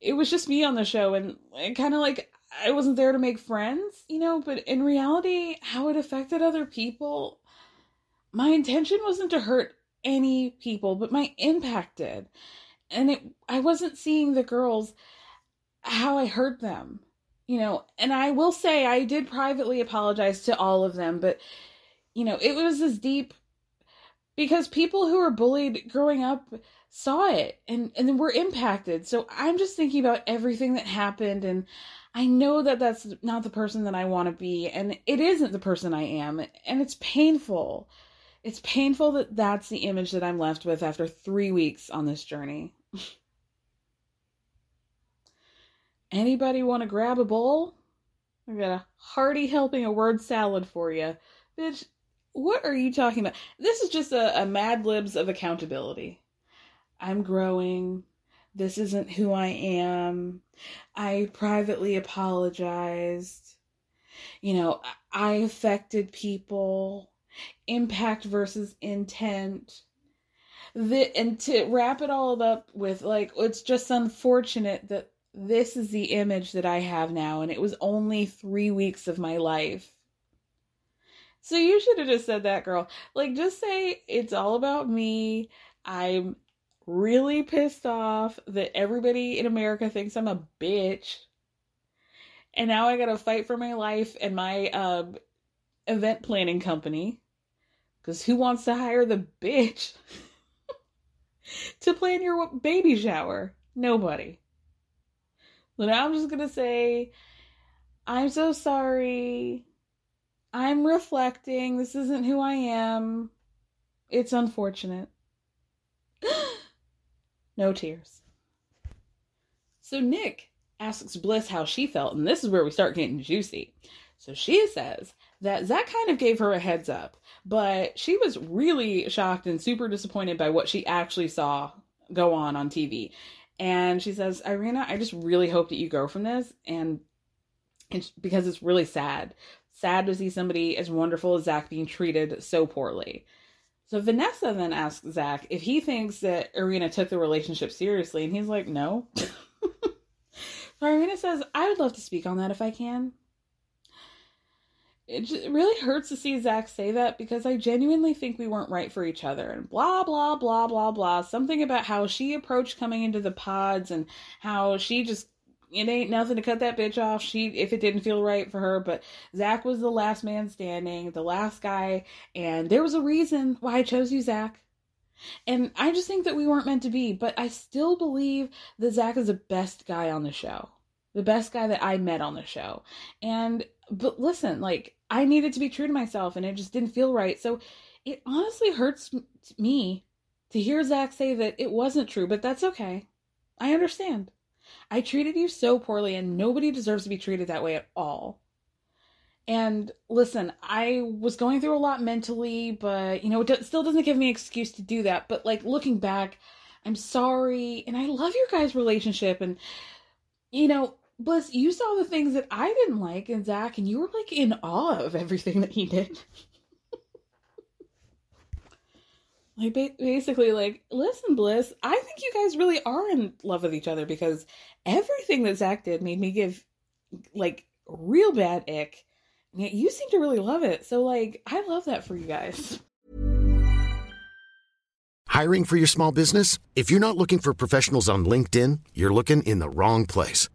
it was just me on the show and, and kind of like I wasn't there to make friends, you know, but in reality, how it affected other people, my intention wasn't to hurt any people, but my impact did. And it I wasn't seeing the girls how I hurt them. You know, and I will say I did privately apologize to all of them, but you know, it was as deep because people who were bullied growing up saw it and and were impacted. So I'm just thinking about everything that happened and I know that that's not the person that I want to be and it isn't the person I am and it's painful. It's painful that that's the image that I'm left with after 3 weeks on this journey. Anybody want to grab a bowl? I've got a hearty helping of word salad for you. Bitch, what are you talking about? This is just a, a Mad Libs of accountability. I'm growing. This isn't who I am. I privately apologized. You know, I affected people. Impact versus intent. the, and to wrap it all up with like it's just unfortunate that this is the image that I have now, and it was only three weeks of my life. So you should have just said that, girl. Like, just say it's all about me. I'm really pissed off that everybody in America thinks I'm a bitch. And now I gotta fight for my life and my um, event planning company. Because who wants to hire the bitch to plan your baby shower? Nobody. So now I'm just gonna say, I'm so sorry. I'm reflecting. This isn't who I am. It's unfortunate. no tears. So Nick asks Bliss how she felt, and this is where we start getting juicy. So she says that Zack kind of gave her a heads up, but she was really shocked and super disappointed by what she actually saw go on on TV. And she says, Irina, I just really hope that you grow from this. And it's because it's really sad. Sad to see somebody as wonderful as Zack being treated so poorly. So Vanessa then asks Zack if he thinks that Irina took the relationship seriously, and he's like, no. Irina says, I would love to speak on that if I can it really hurts to see Zack say that because I genuinely think we weren't right for each other and blah blah blah blah blah. Something about how she approached coming into the pods and how she just it ain't nothing to cut that bitch off. She if it didn't feel right for her, but Zack was the last man standing, the last guy, and there was a reason why I chose you, Zack. And I just think that we weren't meant to be, but I still believe that Zack is the best guy on the show. The best guy that I met on the show. And but listen, like I needed to be true to myself and it just didn't feel right. So it honestly hurts me to hear Zack say that it wasn't true, but that's okay. I understand. I treated you so poorly and nobody deserves to be treated that way at all. And listen, I was going through a lot mentally, but you know, it still doesn't give me an excuse to do that. But like looking back, I'm sorry and I love your guys' relationship and you know, Bliss, you saw the things that I didn't like in Zack, and you were like in awe of everything that he did. like basically, like, listen, Bliss, I think you guys really are in love with each other because everything that Zack did made me give like real bad ick. Yet you seem to really love it. So, like, I love that for you guys. Hiring for your small business? If you're not looking for professionals on LinkedIn, you're looking in the wrong place.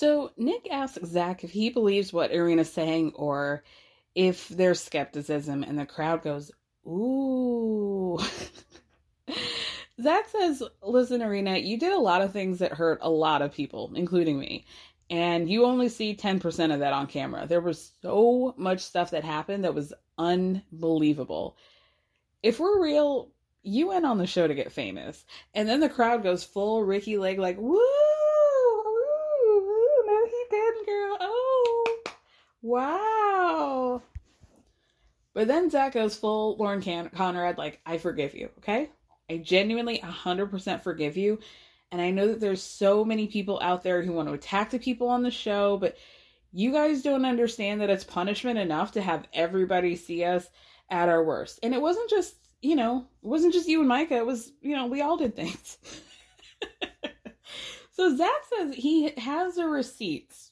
So Nick asks Zack if he believes what Irina's saying or if there's skepticism, and the crowd goes, Ooh. Zack says, Listen, Irina, you did a lot of things that hurt a lot of people, including me. And you only see 10% of that on camera. There was so much stuff that happened that was unbelievable. If we're real, you went on the show to get famous. And then the crowd goes full Ricki Lake, like, woo! girl. Oh, wow. But then Zack goes full Lauren Can- Conrad, like, I forgive you, okay? I genuinely 100% forgive you. And I know that there's so many people out there who want to attack the people on the show, but you guys don't understand that it's punishment enough to have everybody see us at our worst. And it wasn't just, you know, it wasn't just you and Micah. It was, you know, we all did things. so Zack says he has the receipts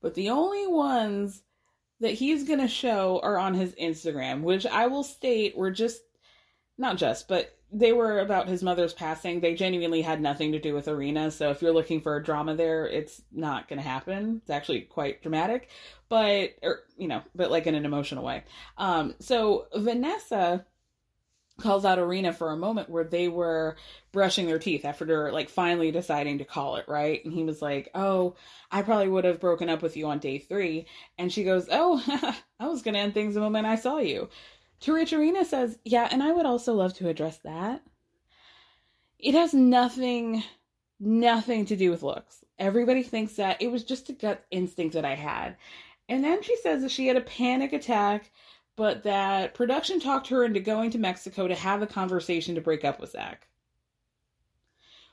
but the only ones that he's going to show are on his Instagram, which I will state were just not just, but they were about his mother's passing. They genuinely had nothing to do with Irina. So if you're looking for a drama there, it's not going to happen. It's actually quite dramatic, but, or, you know, but like in an emotional way. Um, so Vanessa calls out Irina for a moment where they were brushing their teeth after like finally deciding to call it, right? And he was like, Oh, I probably would have broken up with you on day three. And she goes, Oh, I was going to end things the moment I saw you. To which Irina says, Yeah, and I would also love to address that. It has nothing, nothing to do with looks. Everybody thinks that it was just a gut instinct that I had. And then she says that she had a panic attack but that production talked her into going to Mexico to have a conversation to break up with Zack.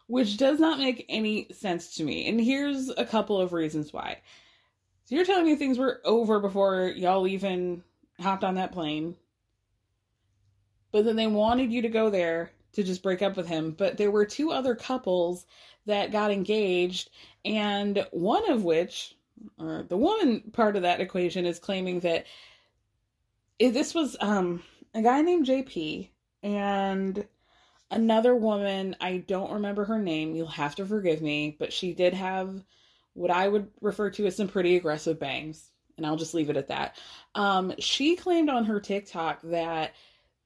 Which does not make any sense to me. And here's a couple of reasons why. So you're telling me things were over before y'all even hopped on that plane. But then they wanted you to go there to just break up with him. But there were two other couples that got engaged, and one of which, or the woman part of that equation, is claiming that this was um a guy named JP and another woman, I don't remember her name, you'll have to forgive me, but she did have what I would refer to as some pretty aggressive bangs, and I'll just leave it at that. Um she claimed on her TikTok that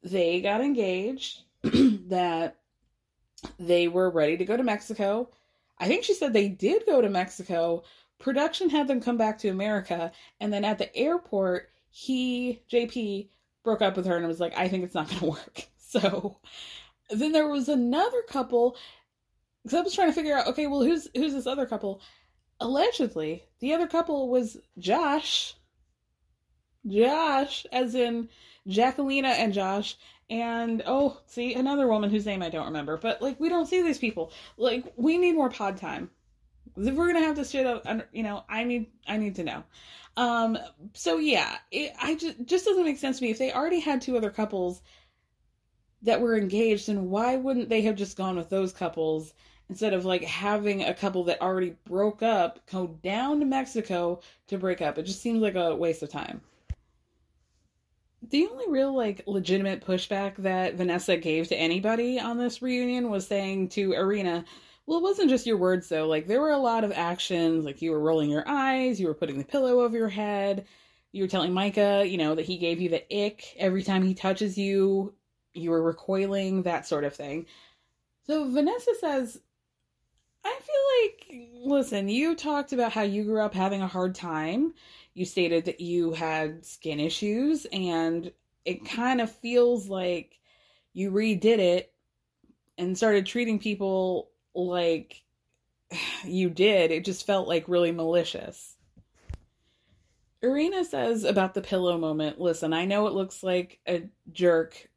they got engaged, that they were ready to go to Mexico. I think she said they did go to Mexico. Production had them come back to America, and then at the airport, he JP broke up with her and was like, I think it's not to work. So then there was another couple. Because I was trying to figure out, okay, well, who's who's this other couple? Allegedly, the other couple was Josh. Josh, as in Jacquelina and Josh, and oh, see another woman whose name I don't remember. But like, we don't see these people. Like, we need more pod time. If we're gonna have this shit up, you know, I need I need to know. Um, so yeah, it I just just doesn't make sense to me. If they already had two other couples that were engaged, then why wouldn't they have just gone with those couples instead of like having a couple that already broke up go down to Mexico to break up? It just seems like a waste of time. The only real like legitimate pushback that Vanessa gave to anybody on this reunion was saying to Irina well, it wasn't just your words though. Like there were a lot of actions. Like you were rolling your eyes, you were putting the pillow over your head, you were telling Micah, you know, that he gave you the ick every time he touches you. You were recoiling, that sort of thing. So Vanessa says, I feel like, listen, you talked about how you grew up having a hard time. You stated that you had skin issues, and it kind of feels like you redid it and started treating people like you did. It just felt like really malicious. Irina says about the pillow moment listen, I know it looks like a jerk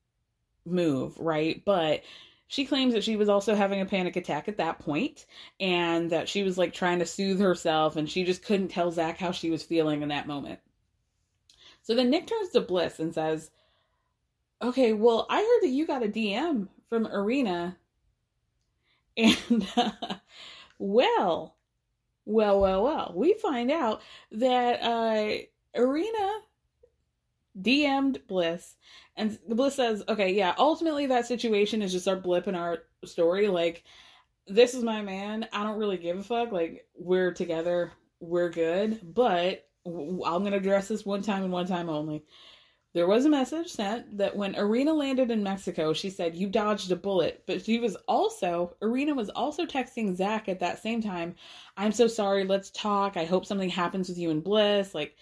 move, right? But she claims that she was also having a panic attack at that point and that she was like trying to soothe herself and she just couldn't tell Zack how she was feeling in that moment. So then Nick turns to Bliss and says, Okay, well, I heard that you got a DM from Irina and uh, well, well, well, well, we find out that uh, Irina DM'd Bliss, and Bliss says, "Okay, yeah, ultimately that situation is just our blip in our story. Like, this is my man. I don't really give a fuck. Like, we're together, we're good, but." I'm to address this one time and one time only. There was a message sent that when Irina landed in Mexico, she said, You dodged a bullet. But she was also, Irina was also texting Zack at that same time, I'm so sorry, let's talk. I hope something happens with you and Bliss. Like,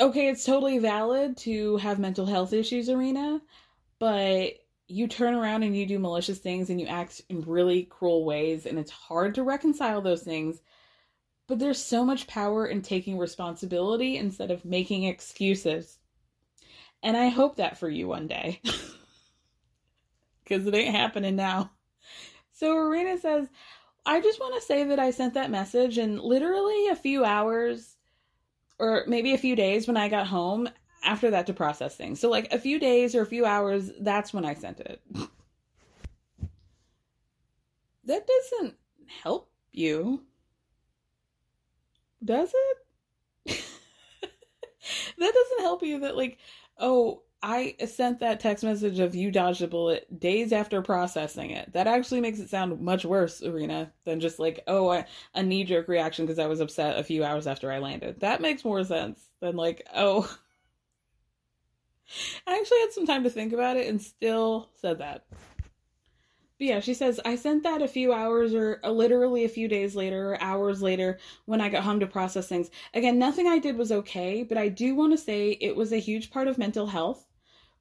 okay, it's totally valid to have mental health issues, Irina, but you turn around and you do malicious things and you act in really cruel ways, and it's hard to reconcile those things. But there's so much power in taking responsibility instead of making excuses. And I hope that for you one day. Because it ain't happening now. So Irina says, I just want to say that I sent that message and literally a few hours or maybe a few days when I got home after that to process things. So, like a few days or a few hours, that's when I sent it. that doesn't help you, does it? that doesn't help you that, like, oh, I sent that text message of you dodged a bullet days after processing it. That actually makes it sound much worse, Irina, than just like, oh, a, a knee jerk reaction because I was upset a few hours after I landed. That makes more sense than like, oh. I actually had some time to think about it and still said that. But yeah, she says, I sent that a few hours or uh, literally a few days later or hours later when I got home to process things. Again, nothing I did was okay, but I do want to say it was a huge part of mental health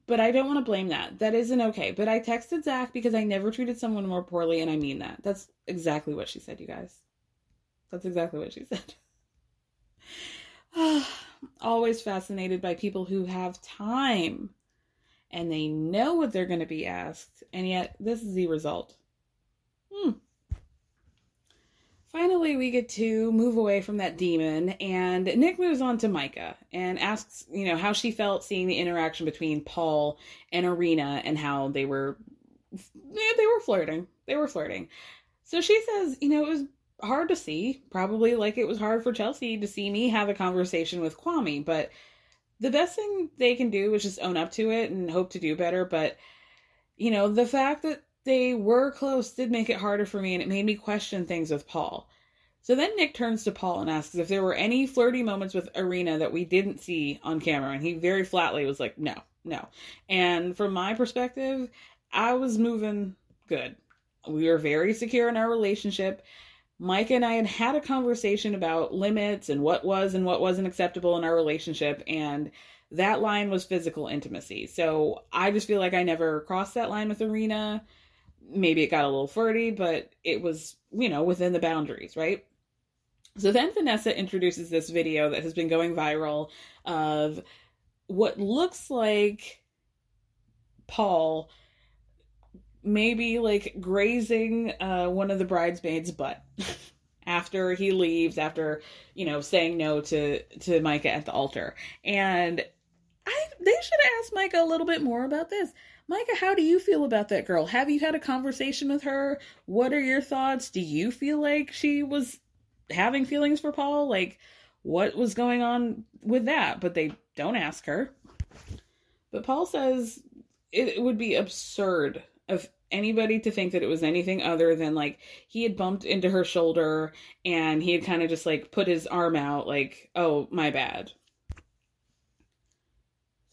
but I don't want to blame that. That isn't okay. But I texted Zack because I never treated someone more poorly, and I mean that. That's exactly what she said, you guys. That's exactly what she said. Always fascinated by people who have time and they know what they're going to be asked, and yet this is the result. Hmm. Finally, we get to move away from that demon, and Nick moves on to Micah and asks, you know, how she felt seeing the interaction between Paul and Irina and how they were, yeah, they were flirting. They were flirting. So she says, you know, it was hard to see, probably like it was hard for Chelsea to see me have a conversation with Kwame, but the best thing they can do is just own up to it and hope to do better. But, you know, the fact that they were close did make it harder for me and it made me question things with Paul. So then Nick turns to Paul and asks if there were any flirty moments with Irina that we didn't see on camera. And he very flatly was like, no, no. And from my perspective, I was moving good. We were very secure in our relationship. Mike and I had had a conversation about limits and what was and what wasn't acceptable in our relationship. And that line was physical intimacy. So I just feel like I never crossed that line with Irina. maybe it got a little flirty, but it was, you know, within the boundaries, right? So then Vanessa introduces this video that has been going viral of what looks like Paul maybe like grazing uh, one of the bridesmaids' butt after he leaves, after you know saying no to to Micah at the altar, and I they should ask Micah a little bit more about this. Micah, how do you feel about that girl? Have you had a conversation with her? What are your thoughts? Do you feel like she was having feelings for Paul? Like, what was going on with that? But they don't ask her. But Paul says it would be absurd of anybody to think that it was anything other than like he had bumped into her shoulder and he had kind of just like put his arm out, like, oh, my bad.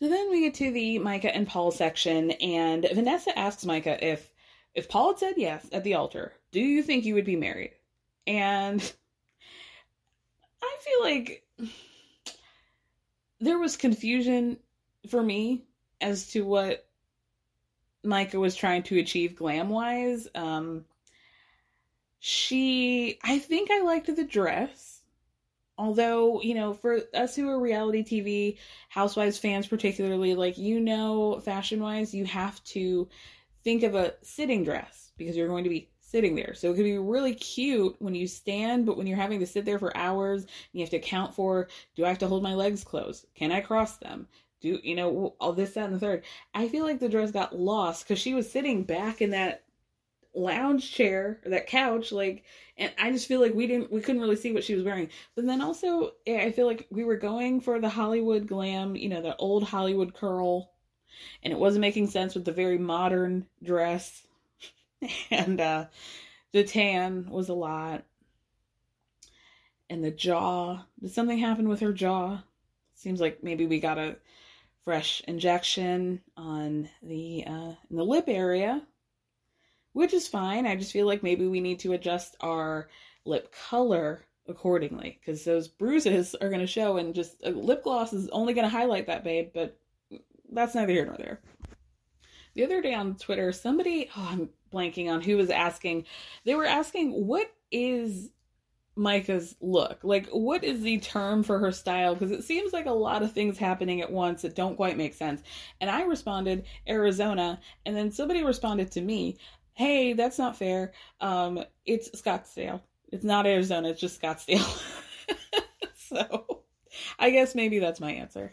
So then we get to the Micah and Paul section, and Vanessa asks Micah if if Paul had said yes at the altar, do you think you would be married? And I feel like there was confusion for me as to what Micah was trying to achieve glam wise. Um, she, I think I liked the dress. Although you know for us who are reality tv housewives fans particularly like you know fashion wise you have to think of a sitting dress because you're going to be sitting there. So it could be really cute when you stand but when you're having to sit there for hours you have to account for do i have to hold my legs closed? Can i cross them do you know all this that and the third. I feel like the dress got lost because she was sitting back in that lounge chair or that couch like and i just feel like we didn't we couldn't really see what she was wearing. But then also i feel like we were going for the hollywood glam you know the old hollywood curl and it wasn't making sense with the very modern dress. And uh the tan was a lot. And the jaw did something happen with her jaw? Seems like maybe we got a fresh injection on the uh in the lip area which is fine. I just feel like maybe we need to adjust our lip color accordingly because those bruises are going to show and just uh, lip gloss is only going to highlight that babe, but that's neither here nor there. The other day on Twitter, somebody, oh, I'm blanking on who was asking, they were asking, what is Micah's look? Like, what is the term for her style? Because it seems like a lot of things happening at once that don't quite make sense. And I responded, Arizona. And then somebody responded to me, hey, that's not fair. Um, it's Scottsdale. It's not Arizona, it's just Scottsdale. so I guess maybe that's my answer.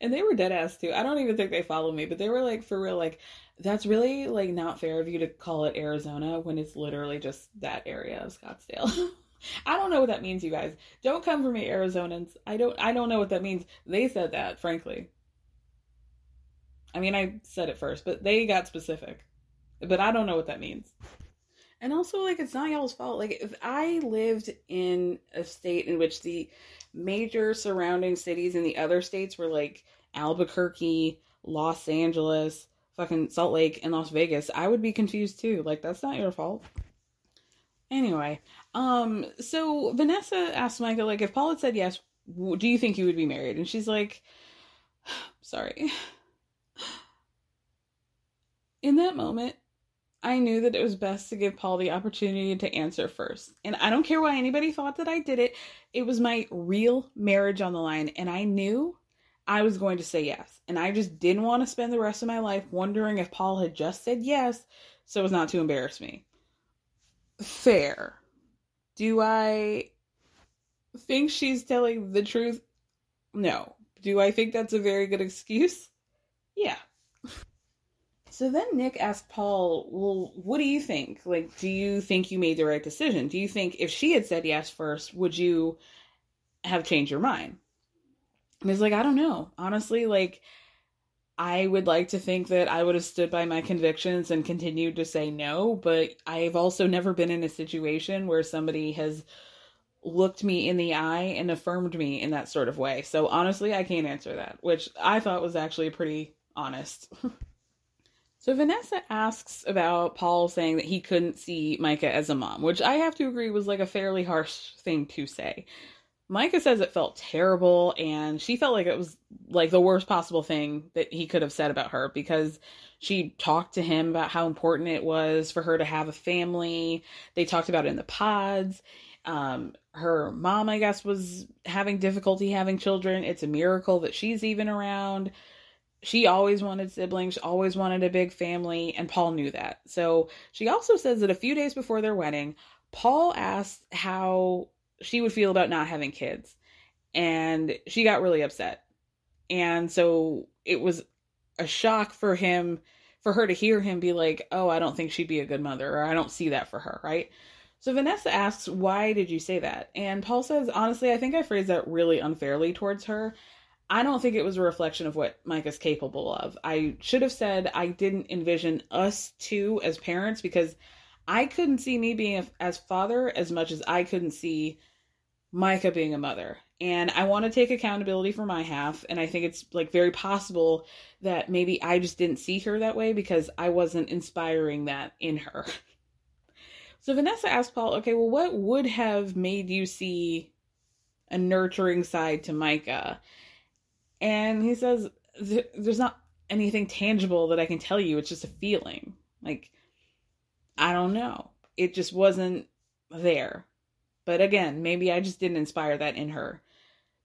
And they were dead ass too. I don't even think they follow me, but they were like for real, like, that's really like not fair of you to call it Arizona when it's literally just that area of Scottsdale. I don't know what that means, you guys. Don't come for me, Arizonans. I don't I don't know what that means. They said that, frankly. I mean, I said it first, but they got specific. But I don't know what that means. And also, like, it's not y'all's fault. Like, if I lived in a state in which the major surrounding cities in the other states were like Albuquerque, Los Angeles, fucking Salt Lake, and Las Vegas, I would be confused too. Like, that's not your fault. Anyway, um, so Vanessa asked Micah, like, if Paul had said yes, do you think you would be married? And she's like, sorry. In that moment, I knew that it was best to give Paul the opportunity to answer first. And I don't care why anybody thought that I did it. It was my real marriage on the line, and I knew I was going to say yes. And I just didn't want to spend the rest of my life wondering if Paul had just said yes so as not to embarrass me. Fair. Do I think she's telling the truth? No. Do I think that's a very good excuse? Yeah. So then Nick asked Paul, Well, what do you think? Like, do you think you made the right decision? Do you think if she had said yes first, would you have changed your mind? And he's like, I don't know. Honestly, like, I would like to think that I would have stood by my convictions and continued to say no, but I've also never been in a situation where somebody has looked me in the eye and affirmed me in that sort of way. So honestly, I can't answer that, which I thought was actually pretty honest. So Vanessa asks about Paul saying that he couldn't see Micah as a mom, which I have to agree was like a fairly harsh thing to say. Micah says it felt terrible and she felt like it was like the worst possible thing that he could have said about her because she talked to him about how important it was for her to have a family. They talked about it in the pods. Um, her mom, I guess, was having difficulty having children. It's a miracle that she's even around she always wanted siblings, she always wanted a big family, and Paul knew that. So she also says that a few days before their wedding, Paul asked how she would feel about not having kids. And she got really upset. And so it was a shock for him, for her to hear him be like, oh, I don't think she'd be a good mother, or I don't see that for her, right? So Vanessa asks, why did you say that? And Paul says, honestly, I think I phrased that really unfairly towards her. I don't think it was a reflection of what Micah's capable of. I should have said I didn't envision us two as parents because I couldn't see me being a, as father as much as I couldn't see Micah being a mother. And I want to take accountability for my half. And I think it's like very possible that maybe I just didn't see her that way because I wasn't inspiring that in her. so Vanessa asked Paul, okay, well, what would have made you see a nurturing side to Micah? And he says, There's not anything tangible that I can tell you. It's just a feeling. Like, I don't know. It just wasn't there. But again, maybe I just didn't inspire that in her.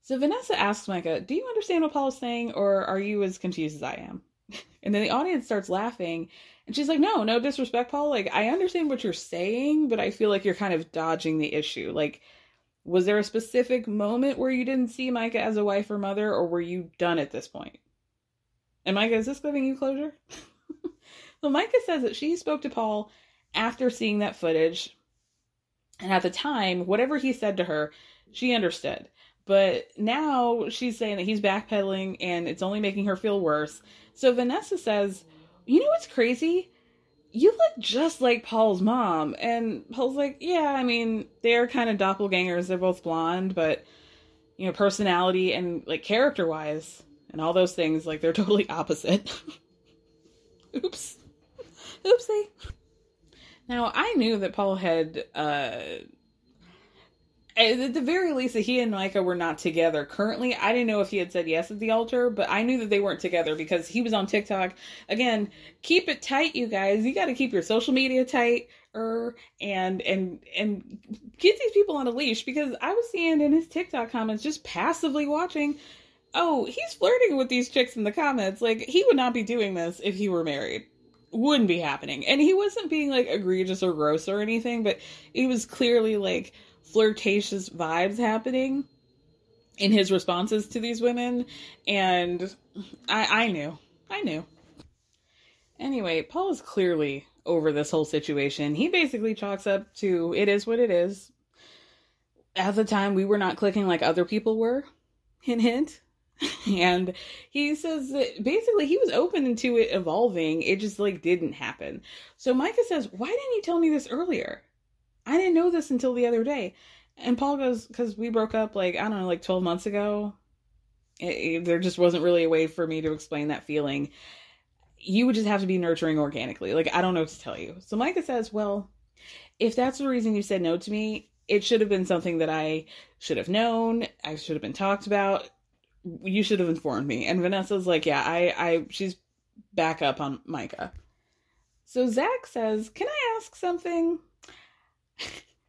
So Vanessa asks Micah, Do you understand what Paul is saying, or are you as confused as I am? And then the audience starts laughing. And she's like, No, no disrespect, Paul. Like, I understand what you're saying, but I feel like you're kind of dodging the issue. Like, was there a specific moment where you didn't see Micah as a wife or mother, or were you done at this point? And Micah, is this giving you closure? well, Micah says that she spoke to Paul after seeing that footage. And at the time, whatever he said to her, she understood. But now she's saying that he's backpedaling and it's only making her feel worse. So Vanessa says, You know what's crazy? you look just like Paul's mom. And Paul's like, yeah, I mean, they're kind of doppelgangers. They're both blonde, but, you know, personality and, like, character wise and all those things, like, they're totally opposite. Oops. Oopsie. Now, I knew that Paul had, uh, at the very least that he and Micah were not together currently. I didn't know if he had said yes at the altar, but I knew that they weren't together because he was on TikTok. Again, keep it tight, you guys. You got to keep your social media tight er and and and get these people on a leash because I was seeing in his TikTok comments just passively watching oh, he's flirting with these chicks in the comments. Like he would not be doing this if he were married. Wouldn't be happening. And he wasn't being like egregious or gross or anything, but he was clearly like flirtatious vibes happening in his responses to these women and I I knew. I knew. Anyway, Paul is clearly over this whole situation. He basically chalks up to it is what it is. At the time we were not clicking like other people were. Hint hint. and he says that basically he was open to it evolving. It just like didn't happen. So Micah says, Why didn't you tell me this earlier? I didn't know this until the other day. And Paul goes, Because we broke up like, I don't know, like 12 months ago. It, it, there just wasn't really a way for me to explain that feeling. You would just have to be nurturing organically. Like, I don't know what to tell you. So Micah says, Well, if that's the reason you said no to me, it should have been something that I should have known. I should have been talked about. You should have informed me. And Vanessa's like, yeah, I, I, she's back up on Micah. So Zack says, can I ask something?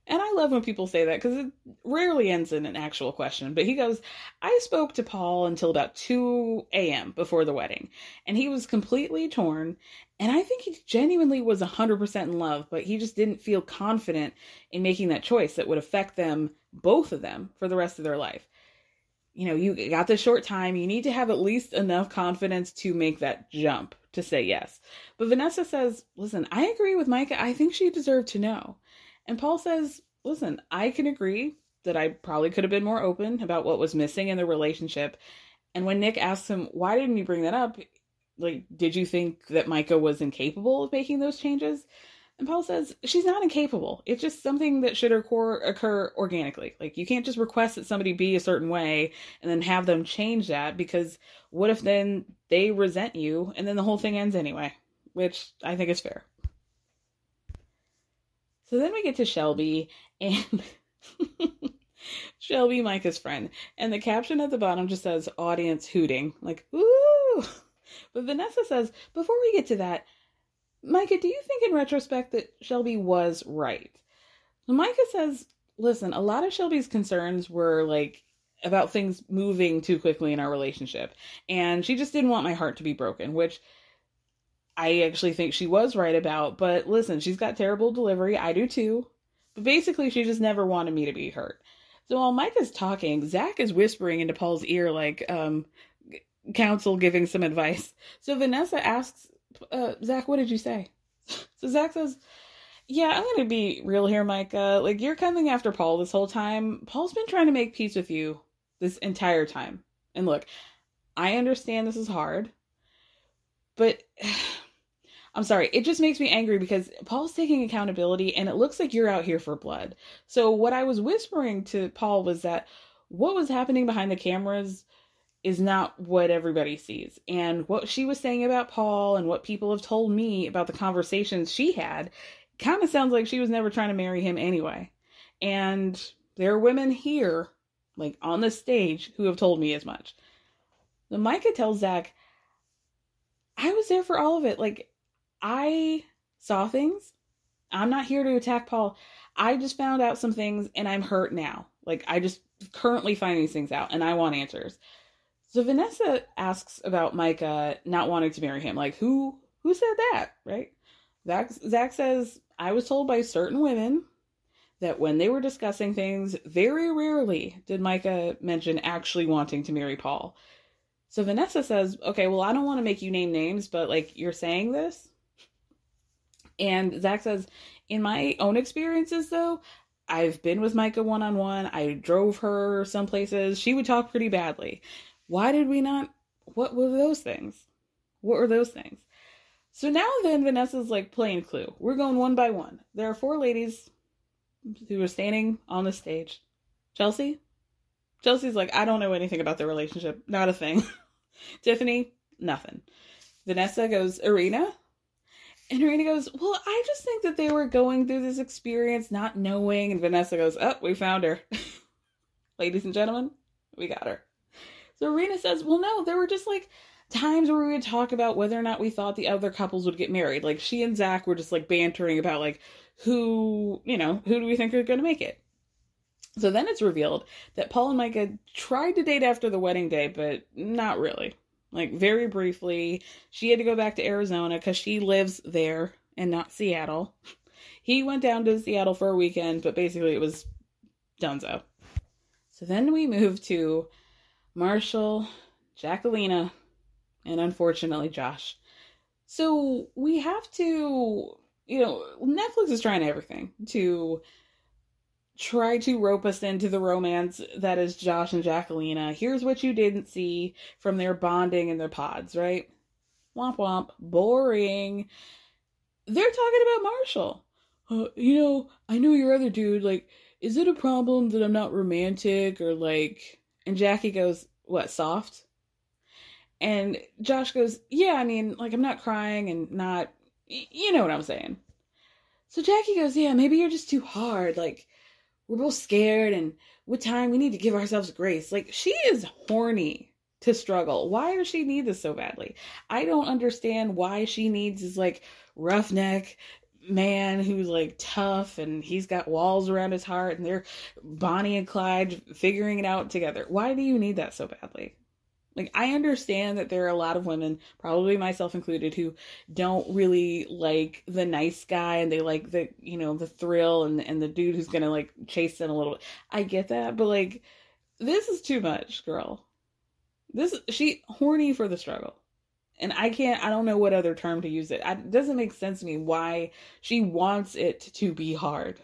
And I love when people say that because it rarely ends in an actual question. But he goes, I spoke to Paul until about 2 a.m. before the wedding, and he was completely torn. And I think he genuinely was 100% in love, but he just didn't feel confident in making that choice that would affect them, both of them, for the rest of their life. You know, you got the short time. You need to have at least enough confidence to make that jump to say yes. But Vanessa says, Listen, I agree with Micah. I think she deserved to know. And Paul says, listen, I can agree that I probably could have been more open about what was missing in the relationship. And when Nick asks him, why didn't you bring that up? Like, did you think that Micah was incapable of making those changes? And Paul says, she's not incapable. It's just something that should occur, occur organically. Like, you can't just request that somebody be a certain way and then have them change that because what if then they resent you and then the whole thing ends anyway? Which I think is fair. So then we get to Shelby and Shelby, Micah's friend. And the caption at the bottom just says audience hooting. Like, ooh. But Vanessa says, before we get to that, Micah, do you think in retrospect that Shelby was right? Micah says, listen, a lot of Shelby's concerns were like about things moving too quickly in our relationship. And she just didn't want my heart to be broken, which I actually think she was right about. But listen, she's got terrible delivery. I do too. But basically, she just never wanted me to be hurt. So while Micah's talking, Zack is whispering into Paul's ear, like um, counsel giving some advice. So Vanessa asks uh, Zack, "What did you say?" So Zack says, "Yeah, I'm gonna be real here, Micah. Like you're coming after Paul this whole time. Paul's been trying to make peace with you this entire time. And look, I understand this is hard, but." I'm sorry, it just makes me angry because Paul's taking accountability and it looks like you're out here for blood. So, what I was whispering to Paul was that what was happening behind the cameras is not what everybody sees. And what she was saying about Paul and what people have told me about the conversations she had kind of sounds like she was never trying to marry him anyway. And there are women here, like on the stage, who have told me as much. The Micah tells Zack, I was there for all of it. Like, I saw things. I'm not here to attack Paul. I just found out some things and I'm hurt now. Like I just currently find these things out and I want answers. So Vanessa asks about Micah not wanting to marry him. Like who who said that, right? Zack Zack says I was told by certain women that when they were discussing things, very rarely did Micah mention actually wanting to marry Paul. So Vanessa says, "Okay, well I don't want to make you name names, but like you're saying this." And Zack says, in my own experiences, though, I've been with Micah one on one. I drove her some places. She would talk pretty badly. Why did we not? What were those things? What were those things? So now then, Vanessa's like playing Clue. We're going one by one. There are four ladies who are standing on the stage. Chelsea? Chelsea's like, I don't know anything about their relationship. Not a thing. Tiffany? Nothing. Vanessa goes, Irina? And Irina goes, Well, I just think that they were going through this experience not knowing. And Vanessa goes, Oh, we found her. Ladies and gentlemen, we got her. So Irina says, Well, no, there were just like times where we would talk about whether or not we thought the other couples would get married. Like she and Zack were just like bantering about like who, you know, who do we think are going to make it? So then it's revealed that Paul and Micah tried to date after the wedding day, but not really like very briefly. She had to go back to Arizona because she lives there and not Seattle. He went down to Seattle for a weekend, but basically it was Dunzo. So then we move to Marshall, Jackelina, and unfortunately Josh. So we have to, you know, Netflix is trying everything to try to rope us into the romance that is Josh and Jackelina. Here's what you didn't see from their bonding in their pods, right? Womp womp. Boring. They're talking about Marshall. Uh, you know, I know your other dude. Like, is it a problem that I'm not romantic or like. And Jackie goes, What, soft? And Josh goes, Yeah, I mean, like, I'm not crying and not. You know what I'm saying. So Jackie goes, Yeah, maybe you're just too hard. Like, we're both scared and with time we need to give ourselves grace. Like, she is horny to struggle. Why does she need this so badly? I don't understand why she needs this like roughneck man who's like tough and he's got walls around his heart and they're Bonnie and Clyde figuring it out together. Why do you need that so badly? Like, I understand that there are a lot of women, probably myself included, who don't really like the nice guy and they like the, you know, the thrill and, and the dude who's gonna like chase them a little bit. I get that, but like, this is too much, girl. This, she horny for the struggle. And I can't, I don't know what other term to use it. it doesn't make sense to me why she wants it to be hard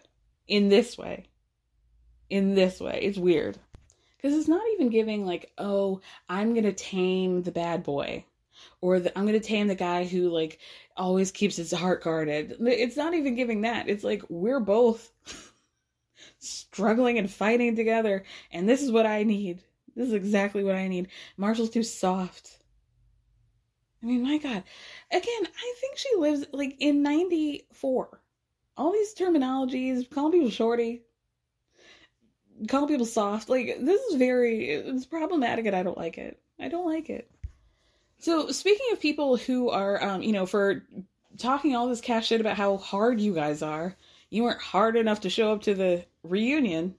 in this way. In this way. It's weird because it's not even giving like oh i'm gonna tame the bad boy or the, i'm gonna tame the guy who like always keeps his heart guarded it's not even giving that it's like we're both struggling and fighting together and this is what i need this is exactly what i need marshall's too soft i mean my god again i think she lives like in 94 all these terminologies calling people shorty calling people soft. Like this is very it's problematic and I don't like it. I don't like it. So speaking of people who are um, you know, for talking all this cash shit about how hard you guys are, you weren't hard enough to show up to the reunion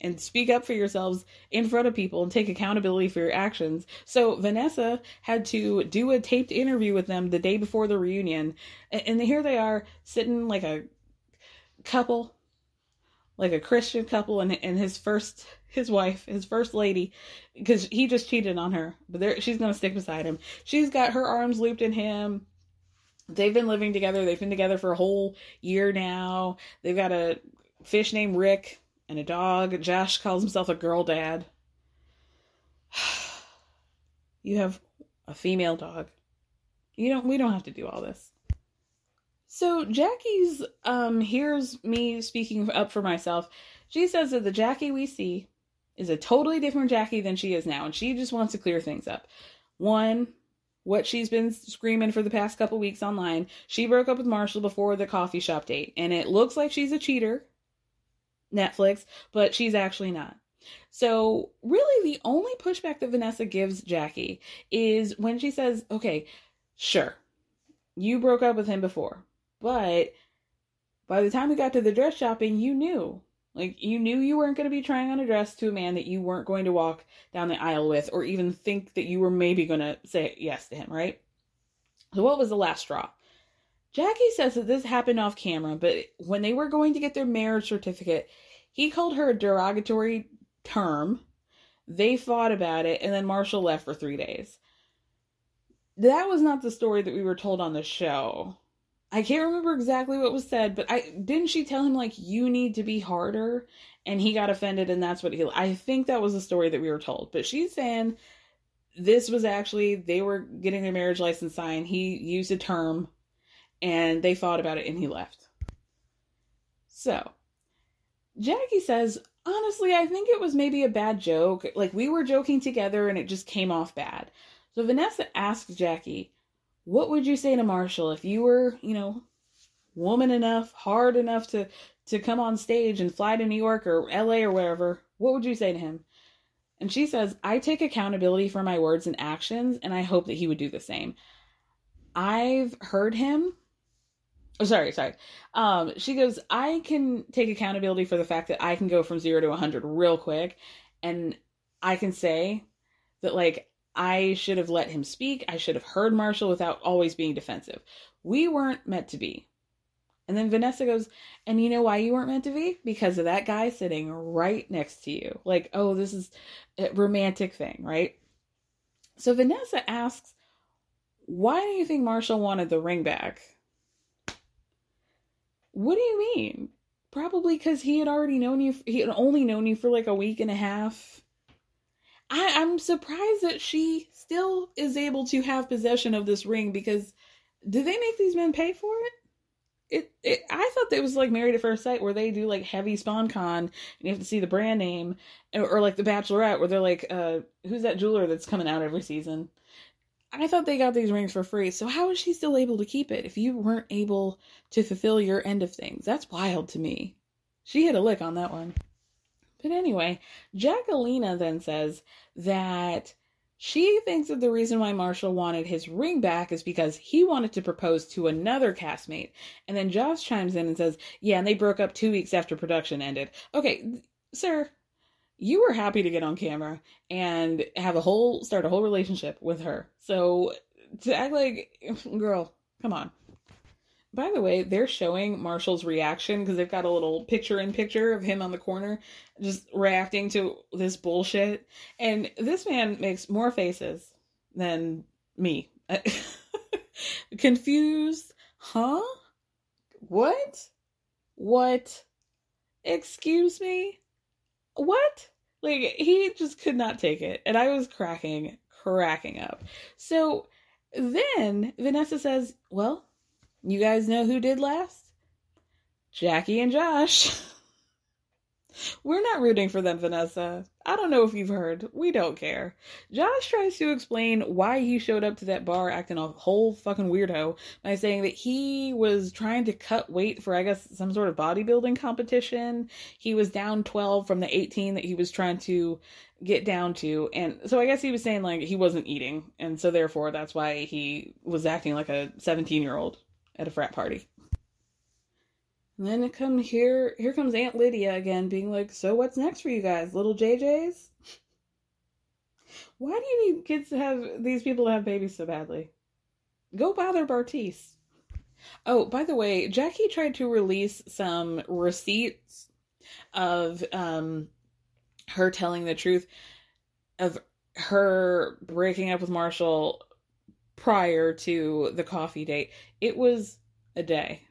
and speak up for yourselves in front of people and take accountability for your actions. So Vanessa had to do a taped interview with them the day before the reunion, and here they are sitting like a couple like a Christian couple and and his first his wife, his first lady, because he just cheated on her, but there she's gonna stick beside him. She's got her arms looped in him. They've been living together. They've been together for a whole year now. They've got a fish named Rick and a dog. Josh calls himself a girl dad. you have a female dog. You don't. We don't have to do all this. So Jackie's um here's me speaking up for myself. She says that the Jackie we see is a totally different Jackie than she is now, and she just wants to clear things up. One, what she's been screaming for the past couple weeks online. She broke up with Marshall before the coffee shop date, and it looks like she's a cheater. Netflix, but she's actually not. So, really, the only pushback that Vanessa gives Jackie is when she says, Okay, sure, you broke up with him before, but by the time we got to the dress shopping, you knew. Like, you knew you weren't going to be trying on a dress to a man that you weren't going to walk down the aisle with or even think that you were maybe going to say yes to him, right? So, what was the last straw? Jackie says that this happened off camera, but when they were going to get their marriage certificate, he called her a derogatory term. They fought about it, and then Marshall left for three days. That was not the story that we were told on the show. I can't remember exactly what was said, but I didn't she tell him like you need to be harder and he got offended and that's what he I think that was the story that we were told. But she's saying this was actually they were getting their marriage license signed. He used a term and they fought about it and he left. So, Jackie says, honestly, I think it was maybe a bad joke. Like we were joking together and it just came off bad. So Vanessa asks Jackie, what would you say to Marshall if you were, you know, woman enough, hard enough to to come on stage and fly to New York or LA or wherever? What would you say to him? And she says, I take accountability for my words and actions, and I hope that he would do the same. I've heard him. Oh, sorry, sorry. Um, she goes, I can take accountability for the fact that I can go from zero to 100 real quick. And I can say that, like, I should have let him speak. I should have heard Marshall without always being defensive. We weren't meant to be. And then Vanessa goes, and you know why you weren't meant to be? Because of that guy sitting right next to you. Like, oh, this is a romantic thing, right? So Vanessa asks, why do you think Marshall wanted the ring back? What do you mean? Probably because he had already known you, he had only known you for like a week and a half. I, I'm surprised that she still is able to have possession of this ring because do they make these men pay for it? It, it I thought it was like Married at First Sight where they do like heavy sponcon and you have to see the brand name or, or like the Bachelorette where they're like, uh, who's that jeweler that's coming out every season? I thought they got these rings for free. So how is she still able to keep it if you weren't able to fulfill your end of things? That's wild to me. She hit a lick on that one. But anyway, Jackelina then says that she thinks that the reason why Marshall wanted his ring back is because he wanted to propose to another castmate. And then Josh chimes in and says, Yeah, and they broke up two weeks after production ended. Okay, sir, you were happy to get on camera and have a whole start a whole relationship with her. So to act like girl, come on. By the way, they're showing Marshall's reaction because they've got a little picture in picture of him on the corner just reacting to this bullshit. And this man makes more faces than me. Confused? Huh? What? What? Excuse me? What? Like, he just could not take it. And I was cracking, cracking up. So then Vanessa says, Well, you guys know who did last? Jackie and Josh. We're not rooting for them, Vanessa. I don't know if you've heard. We don't care. Josh tries to explain why he showed up to that bar acting a whole fucking weirdo by saying that he was trying to cut weight for, I guess, some sort of bodybuilding competition. He was down 12 from the 18 that he was trying to get down to. And so I guess he was saying, like, he wasn't eating. And so therefore, that's why he was acting like a 17 year old at a frat party. And then it come here here comes Aunt Lydia again being like, "So what's next for you guys? Little JJs?" Why do you need kids to have these people to have babies so badly? Go bother Bartise. Oh, by the way, Jackie tried to release some receipts of um her telling the truth of her breaking up with Marshall prior to the coffee date. It was a day.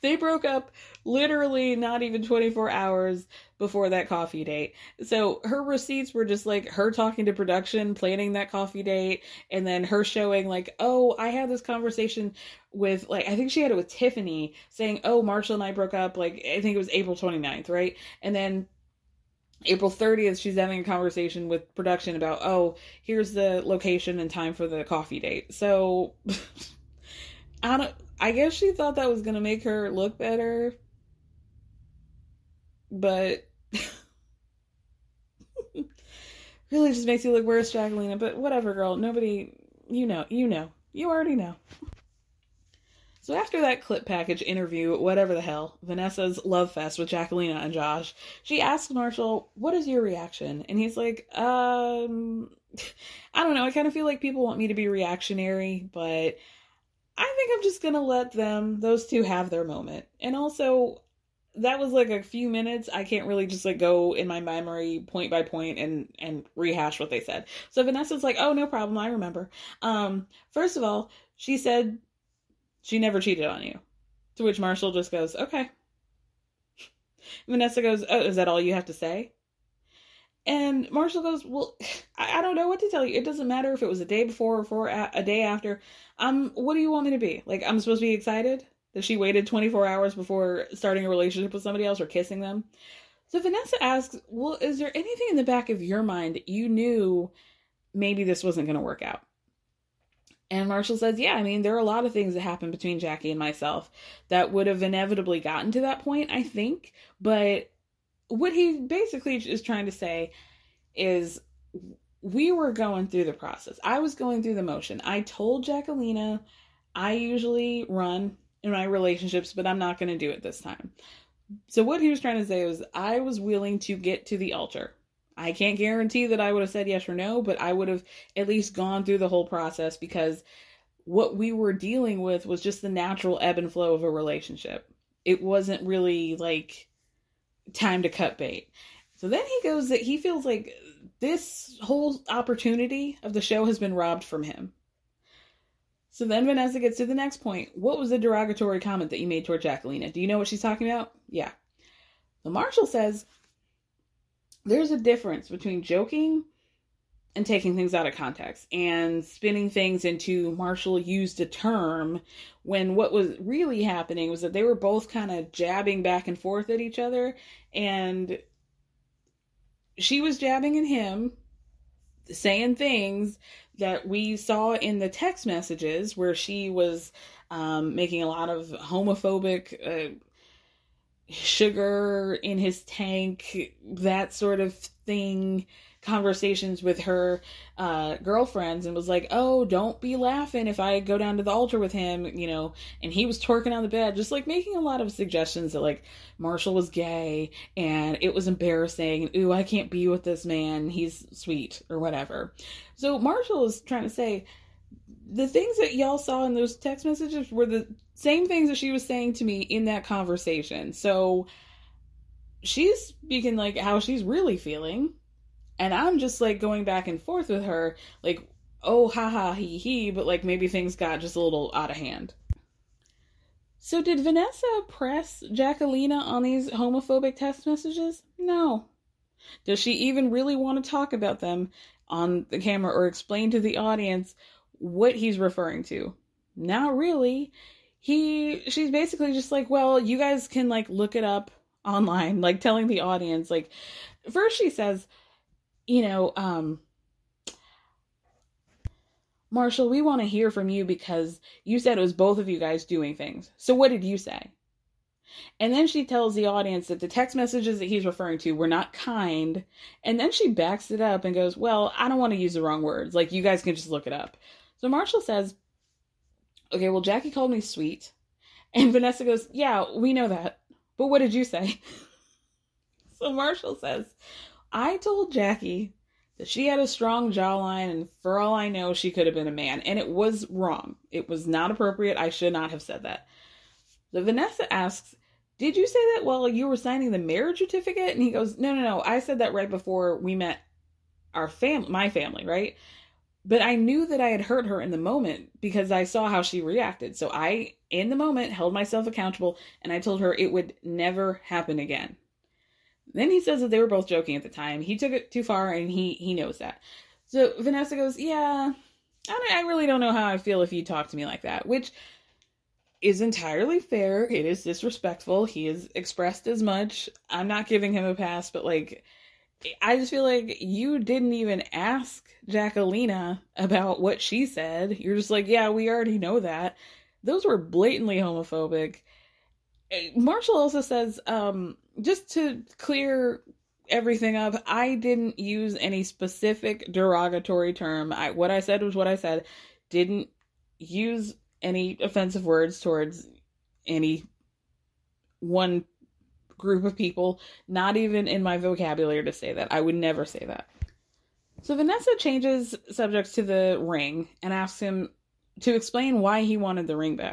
They broke up literally not even 24 hours before that coffee date. So her receipts were just like her talking to production, planning that coffee date, and then her showing, like, oh, I had this conversation with, like, I think she had it with Tiffany saying, oh, Marshall and I broke up, like, I think it was April 29th, right? And then April 30th, she's having a conversation with production about, oh, here's the location and time for the coffee date. So, I don't, I guess she thought that was going to make her look better. But, really just makes you look worse, Jacqueline. But whatever, girl. Nobody, you know, you know. You already know. So after that clip package interview, whatever the hell, Vanessa's love fest with Jacqueline and Josh, she asks Marshall, "What is your reaction?" And he's like, "Um, I don't know. I kind of feel like people want me to be reactionary, but I think I'm just gonna let them, those two, have their moment. And also, that was like a few minutes. I can't really just like go in my memory point by point and and rehash what they said. So Vanessa's like, "Oh, no problem. I remember." Um, first of all, she said she never cheated on you. To which Marshall just goes, okay. Vanessa goes, oh, is that all you have to say? And Marshall goes, well, I, I don't know what to tell you. It doesn't matter if it was a day before or for a, a day after. Um, what do you want me to be? Like, I'm supposed to be excited that she waited 24 hours before starting a relationship with somebody else or kissing them. So Vanessa asks, well, is there anything in the back of your mind that you knew maybe this wasn't going to work out? And Marshall says, Yeah, I mean, there are a lot of things that happened between Jackie and myself that would have inevitably gotten to that point, I think. But what he basically is trying to say is we were going through the process. I was going through the motion. I told Jackelina I usually run in my relationships, but I'm not going to do it this time. So, what he was trying to say was, I was willing to get to the altar. I can't guarantee that I would have said yes or no, but I would have at least gone through the whole process because what we were dealing with was just the natural ebb and flow of a relationship. It wasn't really like time to cut bait. So then he goes that he feels like this whole opportunity of the show has been robbed from him. So then Vanessa gets to the next point. What was the derogatory comment that you made toward Jackelina? Do you know what she's talking about? Yeah. The Marshall says there's a difference between joking and taking things out of context and spinning things into Marshall used a term when what was really happening was that they were both kind of jabbing back and forth at each other and she was jabbing at him saying things that we saw in the text messages where she was um, making a lot of homophobic uh, sugar in his tank, that sort of thing conversations with her uh, girlfriends and was like, "Oh, don't be laughing if I go down to the altar with him," you know. And he was twerking on the bed, just like making a lot of suggestions that like Marshall was gay and it was embarrassing. Ooh, I can't be with this man. He's sweet or whatever. So Marshall is trying to say the things that y'all saw in those text messages were the same things that she was saying to me in that conversation. So she's speaking like how she's really feeling and I'm just like going back and forth with her, like, oh, haha, he he, but like maybe things got just a little out of hand. So, did Vanessa press Jackelina on these homophobic text messages? No. Does she even really want to talk about them on the camera or explain to the audience what he's referring to? Not really. He she's basically just like, well, you guys can like look it up online, like telling the audience like first she says, you know, um, Marshall, we want to hear from you because you said it was both of you guys doing things. So what did you say? And then she tells the audience that the text messages that he's referring to were not kind. And then she backs it up and goes, Well, I don't want to use the wrong words. Like, you guys can just look it up. So Marshall says, Okay, well, Jackie called me sweet. And Vanessa goes, Yeah, we know that. But what did you say? so Marshall says, I told Jackie that she had a strong jawline, and for all I know, she could have been a man. And it was wrong. It was not appropriate. I should not have said that. So Vanessa asks, Did you say that while you were signing the marriage certificate? And he goes, No, no, no. I said that right before we met our family, my family, right? But I knew that I had hurt her in the moment because I saw how she reacted. So I, in the moment, held myself accountable and I told her it would never happen again. Then he says that they were both joking at the time. He took it too far and he he knows that. So Vanessa goes, "Yeah, I, I really don't know how I feel if you talk to me like that," which is entirely fair. It is disrespectful. He has expressed as much. I'm not giving him a pass, but like I just feel like you didn't even ask Jackelina about what she said. You're just like, "Yeah, we already know that." Those were blatantly homophobic. Marshall also says um just to clear everything up, I didn't use any specific derogatory term. I what I said was what I said. Didn't use any offensive words towards any one group of people, not even in my vocabulary to say that. I would never say that. So Vanessa changes subjects to the ring and asks him to explain why he wanted the ring back.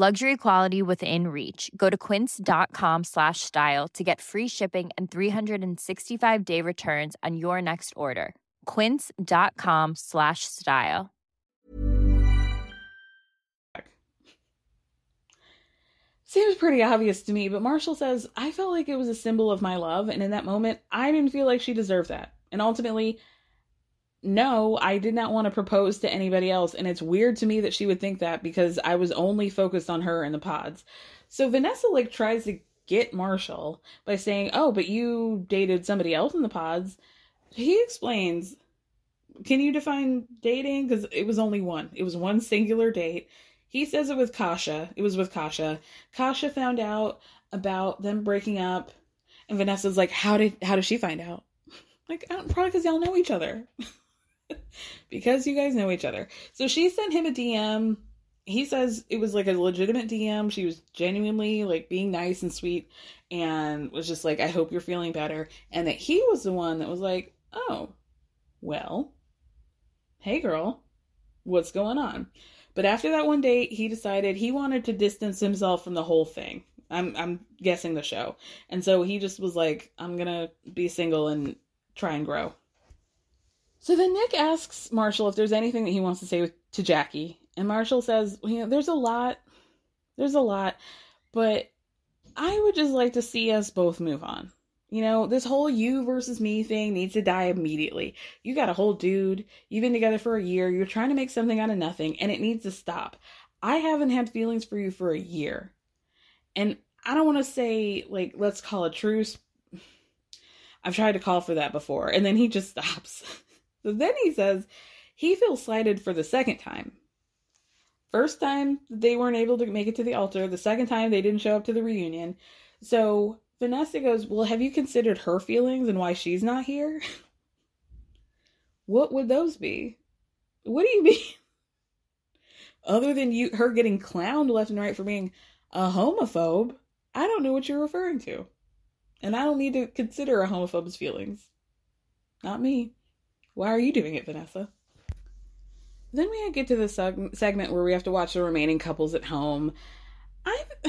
Luxury quality within reach. Go to quince.com slash style to get free shipping and 365 day returns on your next order. Quince.com slash style. Seems pretty obvious to me, but Marshall says, I felt like it was a symbol of my love, and in that moment, I didn't feel like she deserved that. And ultimately, no, I did not want to propose to anybody else. And it's weird to me that she would think that because I was only focused on her in the pods. So Vanessa like tries to get Marshall by saying, "Oh, but you dated somebody else in the pods." He explains, "Can you define dating? Because it was only one. It was one singular date." He says it was with Kasha. It was with Kasha. Kasha found out about them breaking up, and Vanessa's like, "How did how did she find out?" Like, probably because y'all know each other. because you guys know each other. So she sent him a DM. He says it was like a legitimate DM. She was genuinely like being nice and sweet and was just like, I hope you're feeling better. And that he was the one that was like, oh, well, hey girl, what's going on? But after that one date, he decided he wanted to distance himself from the whole thing. I'm I'm guessing the show. And so he just was like, I'm gonna be single and try and grow. So then Nick asks Marshall if there's anything that he wants to say to Jackie, and Marshall says, well, you know, there's a lot, there's a lot, but I would just like to see us both move on. You know, this whole you versus me thing needs to die immediately. You got a whole dude, you've been together for a year, you're trying to make something out of nothing, and it needs to stop. I haven't had feelings for you for a year. And I don't want to say, like, let's call a truce. I've tried to call for that before, and then he just stops. So then he says he feels slighted for the second time. First time they weren't able to make it to the altar. The second time they didn't show up to the reunion. So Vanessa goes, Well, have you considered her feelings and why she's not here? what would those be? What do you mean? Other than you her getting clowned left and right for being a homophobe, I don't know what you're referring to. And I don't need to consider a homophobe's feelings. Not me. Why are you doing it, Vanessa? Then we get to the seg- segment where we have to watch the remaining couples at home. I I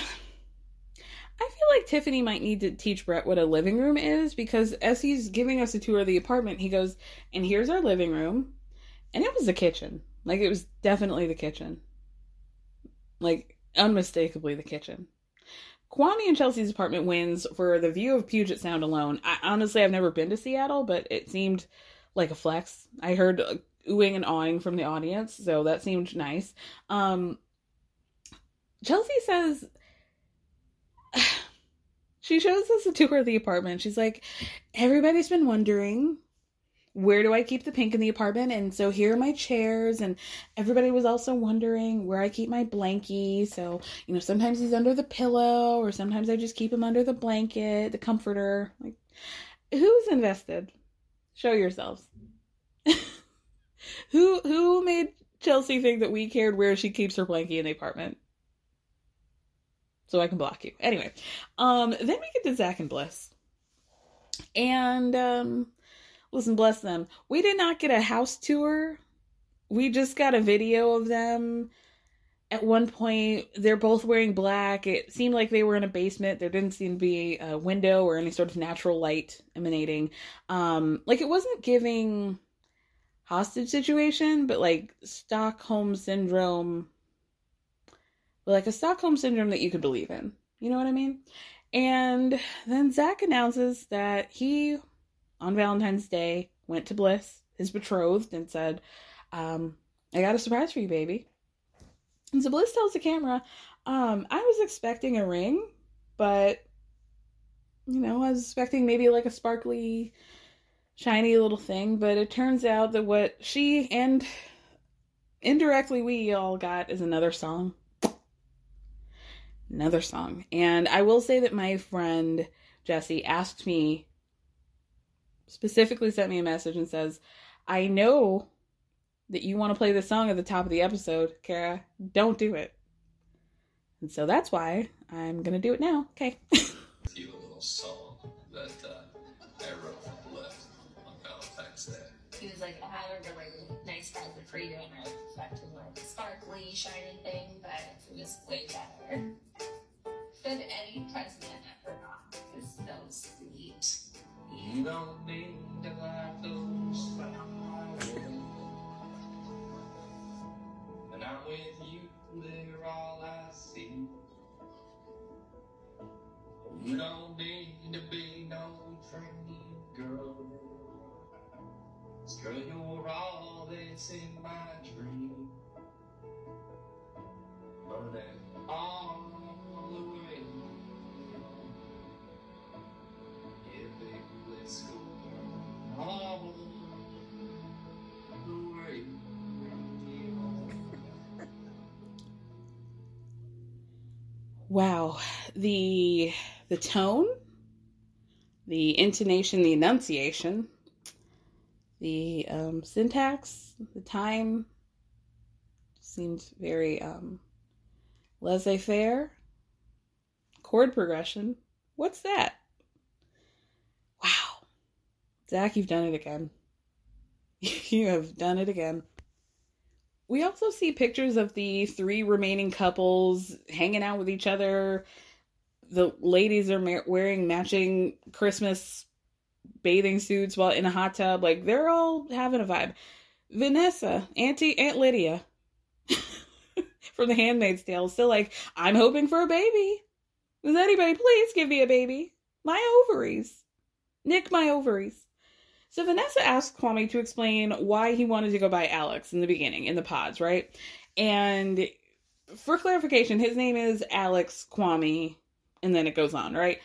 feel like Tiffany might need to teach Brett what a living room is because as he's giving us a tour of the apartment, he goes, "And here's our living room." And it was the kitchen. Like it was definitely the kitchen. Like unmistakably the kitchen. Kwame and Chelsea's apartment wins for the view of Puget Sound alone. I, honestly, I've never been to Seattle, but it seemed like a flex. I heard uh, oohing and awing from the audience, so that seemed nice. Um, Chelsea says she shows us a tour of the apartment. She's like, everybody's been wondering where do I keep the pink in the apartment? And so here are my chairs. And everybody was also wondering where I keep my blankie. So, you know, sometimes he's under the pillow, or sometimes I just keep him under the blanket, the comforter. Like, who's invested? Show yourselves. who who made Chelsea think that we cared where she keeps her blankie in the apartment? So I can block you. Anyway, um, then we get to Zack and Bliss. And um listen, bless them. We did not get a house tour. We just got a video of them at one point they're both wearing black. It seemed like they were in a basement. There didn't seem to be a window or any sort of natural light emanating. Um like it wasn't giving hostage situation but like stockholm syndrome like a stockholm syndrome that you could believe in. You know what i mean? And then zack announces that he on valentine's day went to bliss his betrothed and said um i got a surprise for you baby and so Bliss tells the camera, um, I was expecting a ring, but you know, I was expecting maybe like a sparkly, shiny little thing, but it turns out that what she and indirectly we all got is another song. Another song. And I will say that my friend Jesse asked me, specifically sent me a message and says, I know that you want to play the song at the top of the episode, Kara, don't do it. And so that's why I'm gonna do it now. Okay. you a little song that uh, I wrote for Bliss on Valentine's Day. He was like, I have a really nice present for you, and I expected like a sparkly, shiny thing, but it was way better than any present I ever got. It was so sweet. You don't need to like those When I'm with you, they're all I see. You don't need to be no trained girl. Girl, you're all that's in my dream. But that all the way, yeah, baby, let's go all the way. Wow, the the tone, the intonation, the enunciation, the um, syntax, the time seemed very um, laissez-faire. Chord progression. What's that? Wow, Zack, you've done it again. you have done it again. We also see pictures of the three remaining couples hanging out with each other. The ladies are ma- wearing matching Christmas bathing suits while in a hot tub. Like they're all having a vibe. Vanessa, Auntie Aunt Lydia from The Handmaid's Tale, still like, I'm hoping for a baby. Does anybody please give me a baby? My ovaries. Nick my ovaries. So Vanessa asked Kwame to explain why he wanted to go by Alex in the beginning, in the pods, right? And for clarification, his name is Alex Kwame, and then it goes on, right?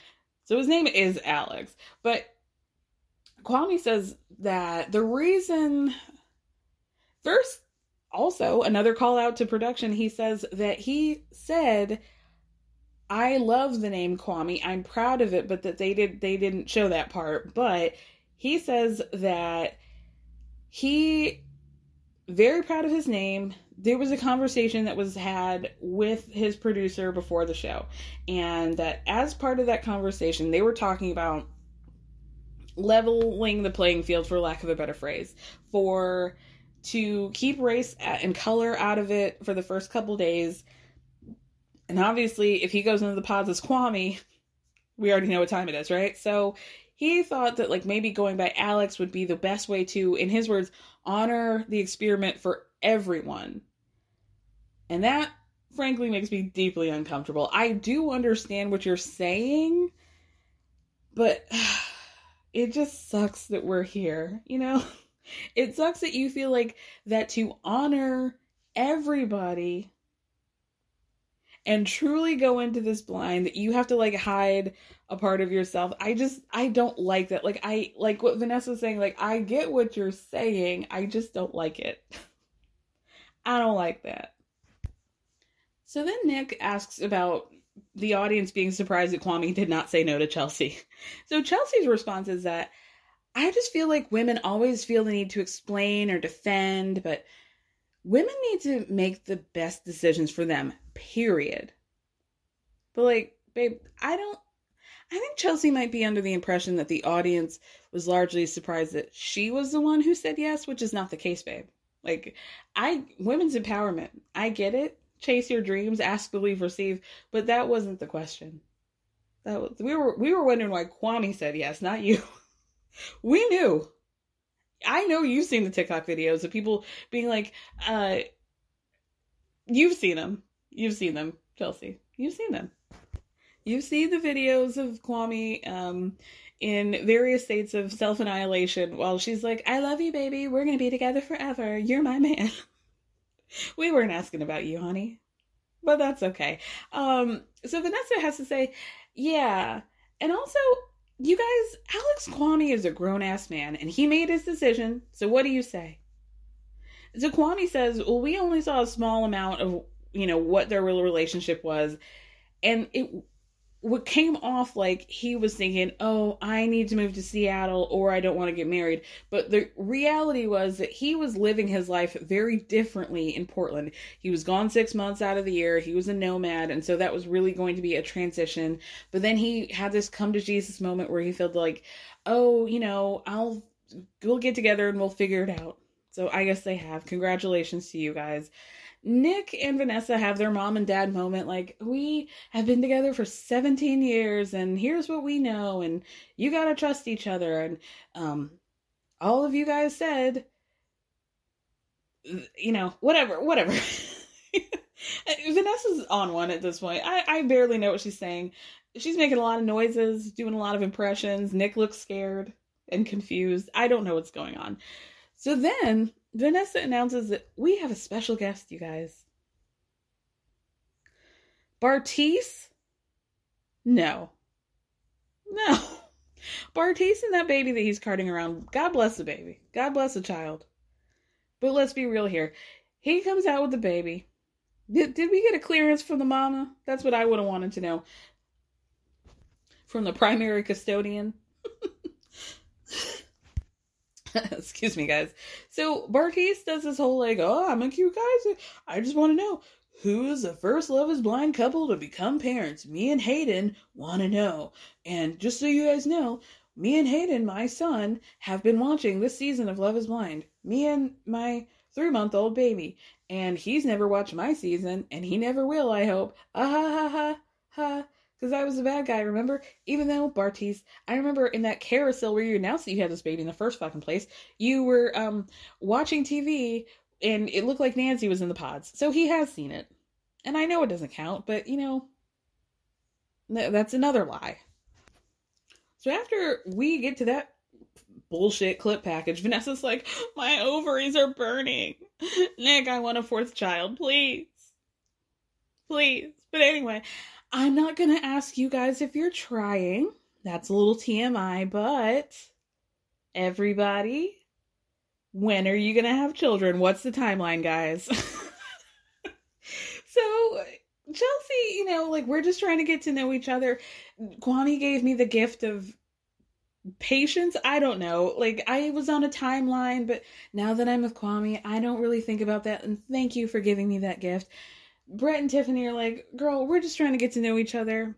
So his name is Alex. But Kwame says that the reason first also another call out to production, he says that he said I love the name Kwame. I'm proud of it, but that they did they didn't show that part. But he says that he very proud of his name. There was a conversation that was had with his producer before the show, and that as part of that conversation, they were talking about leveling the playing field, for lack of a better phrase, for to keep race and color out of it for the first couple days. And obviously, if he goes into the pods as Kwame, we already know what time it is, right? So he thought that like maybe going by Alex would be the best way to, in his words, honor the experiment for everyone. And that frankly makes me deeply uncomfortable. I do understand what you're saying, but it just sucks that we're here, you know? It sucks that you feel like that to honor everybody and truly go into this blind that you have to like hide a part of yourself. I just I don't like that. Like I like what Vanessa's saying, like I get what you're saying. I just don't like it. I don't like that. So then Nick asks about the audience being surprised that Kwame did not say no to Chelsea. So Chelsea's response is that I just feel like women always feel the need to explain or defend, but women need to make the best decisions for them, period. But like, babe, I don't I think Chelsea might be under the impression that the audience was largely surprised that she was the one who said yes, which is not the case, babe. Like, I women's empowerment. I get it. Chase your dreams, ask, believe, receive, but that wasn't the question. That was, we were we were wondering why Kwame said yes, not you. we knew. I know you've seen the TikTok videos of people being like, uh, you've seen them. You've seen them, Chelsea. You've seen them. You've seen the videos of Kwame um, in various states of self annihilation while she's like, I love you, baby. We're going to be together forever. You're my man. we weren't asking about you, honey. But that's okay. Um, so Vanessa has to say, yeah. And also, you guys, Alex Kwame is a grown ass man and he made his decision. So what do you say? So Kwame says, well, we only saw a small amount of, you know, what their real relationship was. And it what came off like he was thinking, oh, I need to move to Seattle or I don't want to get married. But the reality was that he was living his life very differently in Portland. He was gone six months out of the year, he was a nomad. And so that was really going to be a transition. But then he had this come to Jesus moment where he felt like, oh, you know, I'll, we'll get together and we'll figure it out. So I guess they have. Congratulations to you guys. Nick and Vanessa have their mom and dad moment like we have been together for 17 years and here's what we know and you got to trust each other and um all of you guys said you know whatever whatever Vanessa's on one at this point. I I barely know what she's saying. She's making a lot of noises, doing a lot of impressions. Nick looks scared and confused. I don't know what's going on. So then Vanessa announces that we have a special guest, you guys. Bartise? No. No. Bartise and that baby that he's carting around, God bless the baby. God bless the child. But let's be real here. He comes out with the baby. Did, did we get a clearance from the mama? That's what I would have wanted to know. From the primary custodian. Excuse me, guys. So Bartise does this whole like, oh, I'm a cute guy. I just want to know who's the first Love is Blind couple to become parents. Me and Hayden want to know. And just so you guys know, me and Hayden, my son, have been watching this season of Love is Blind. Me and my three month old baby. And he's never watched my season, and he never will, I hope. Ah ha ha ha ha. Because I was a bad guy, remember? Even though, Bartise, I remember in that carousel where you announced that you had this baby in the first fucking place, you were um watching TV and it looked like Nancy was in the pods. So he has seen it. And I know it doesn't count, but you know, that's another lie. So after we get to that bullshit clip package, Vanessa's like, My ovaries are burning. Nick, I want a fourth child, please. Please. But anyway, I'm not going to ask you guys if you're trying. That's a little TMI, but everybody, when are you going to have children? What's the timeline, guys? so, Chelsea, you know, like we're just trying to get to know each other. Kwame gave me the gift of patience. I don't know. Like I was on a timeline, but now that I'm with Kwame, I don't really think about that. And thank you for giving me that gift. Brett and Tiffany are like, girl, we're just trying to get to know each other.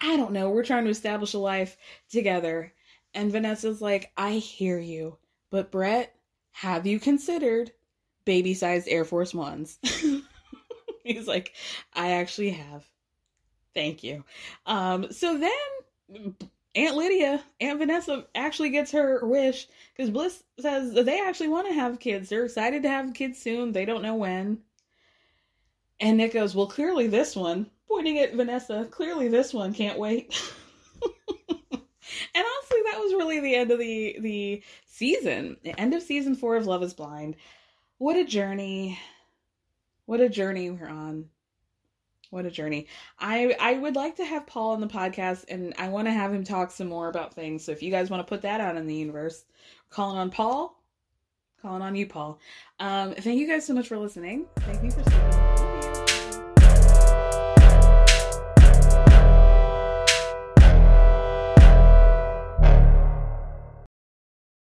I don't know. We're trying to establish a life together. And Vanessa's like, I hear you. But Brett, have you considered baby sized Air Force Ones? He's like, I actually have. Thank you. Um, so then Aunt Lydia, Aunt Vanessa actually gets her wish because Bliss says they actually want to have kids. They're excited to have kids soon. They don't know when. And Nick goes, Well, clearly this one, pointing at Vanessa, clearly this one can't wait. and honestly, that was really the end of the the season. The end of season four of Love is Blind. What a journey. What a journey we're on. What a journey. I I would like to have Paul on the podcast and I want to have him talk some more about things. So if you guys want to put that out in the universe, calling on Paul, calling on you, Paul. Um, thank you guys so much for listening. Thank you for.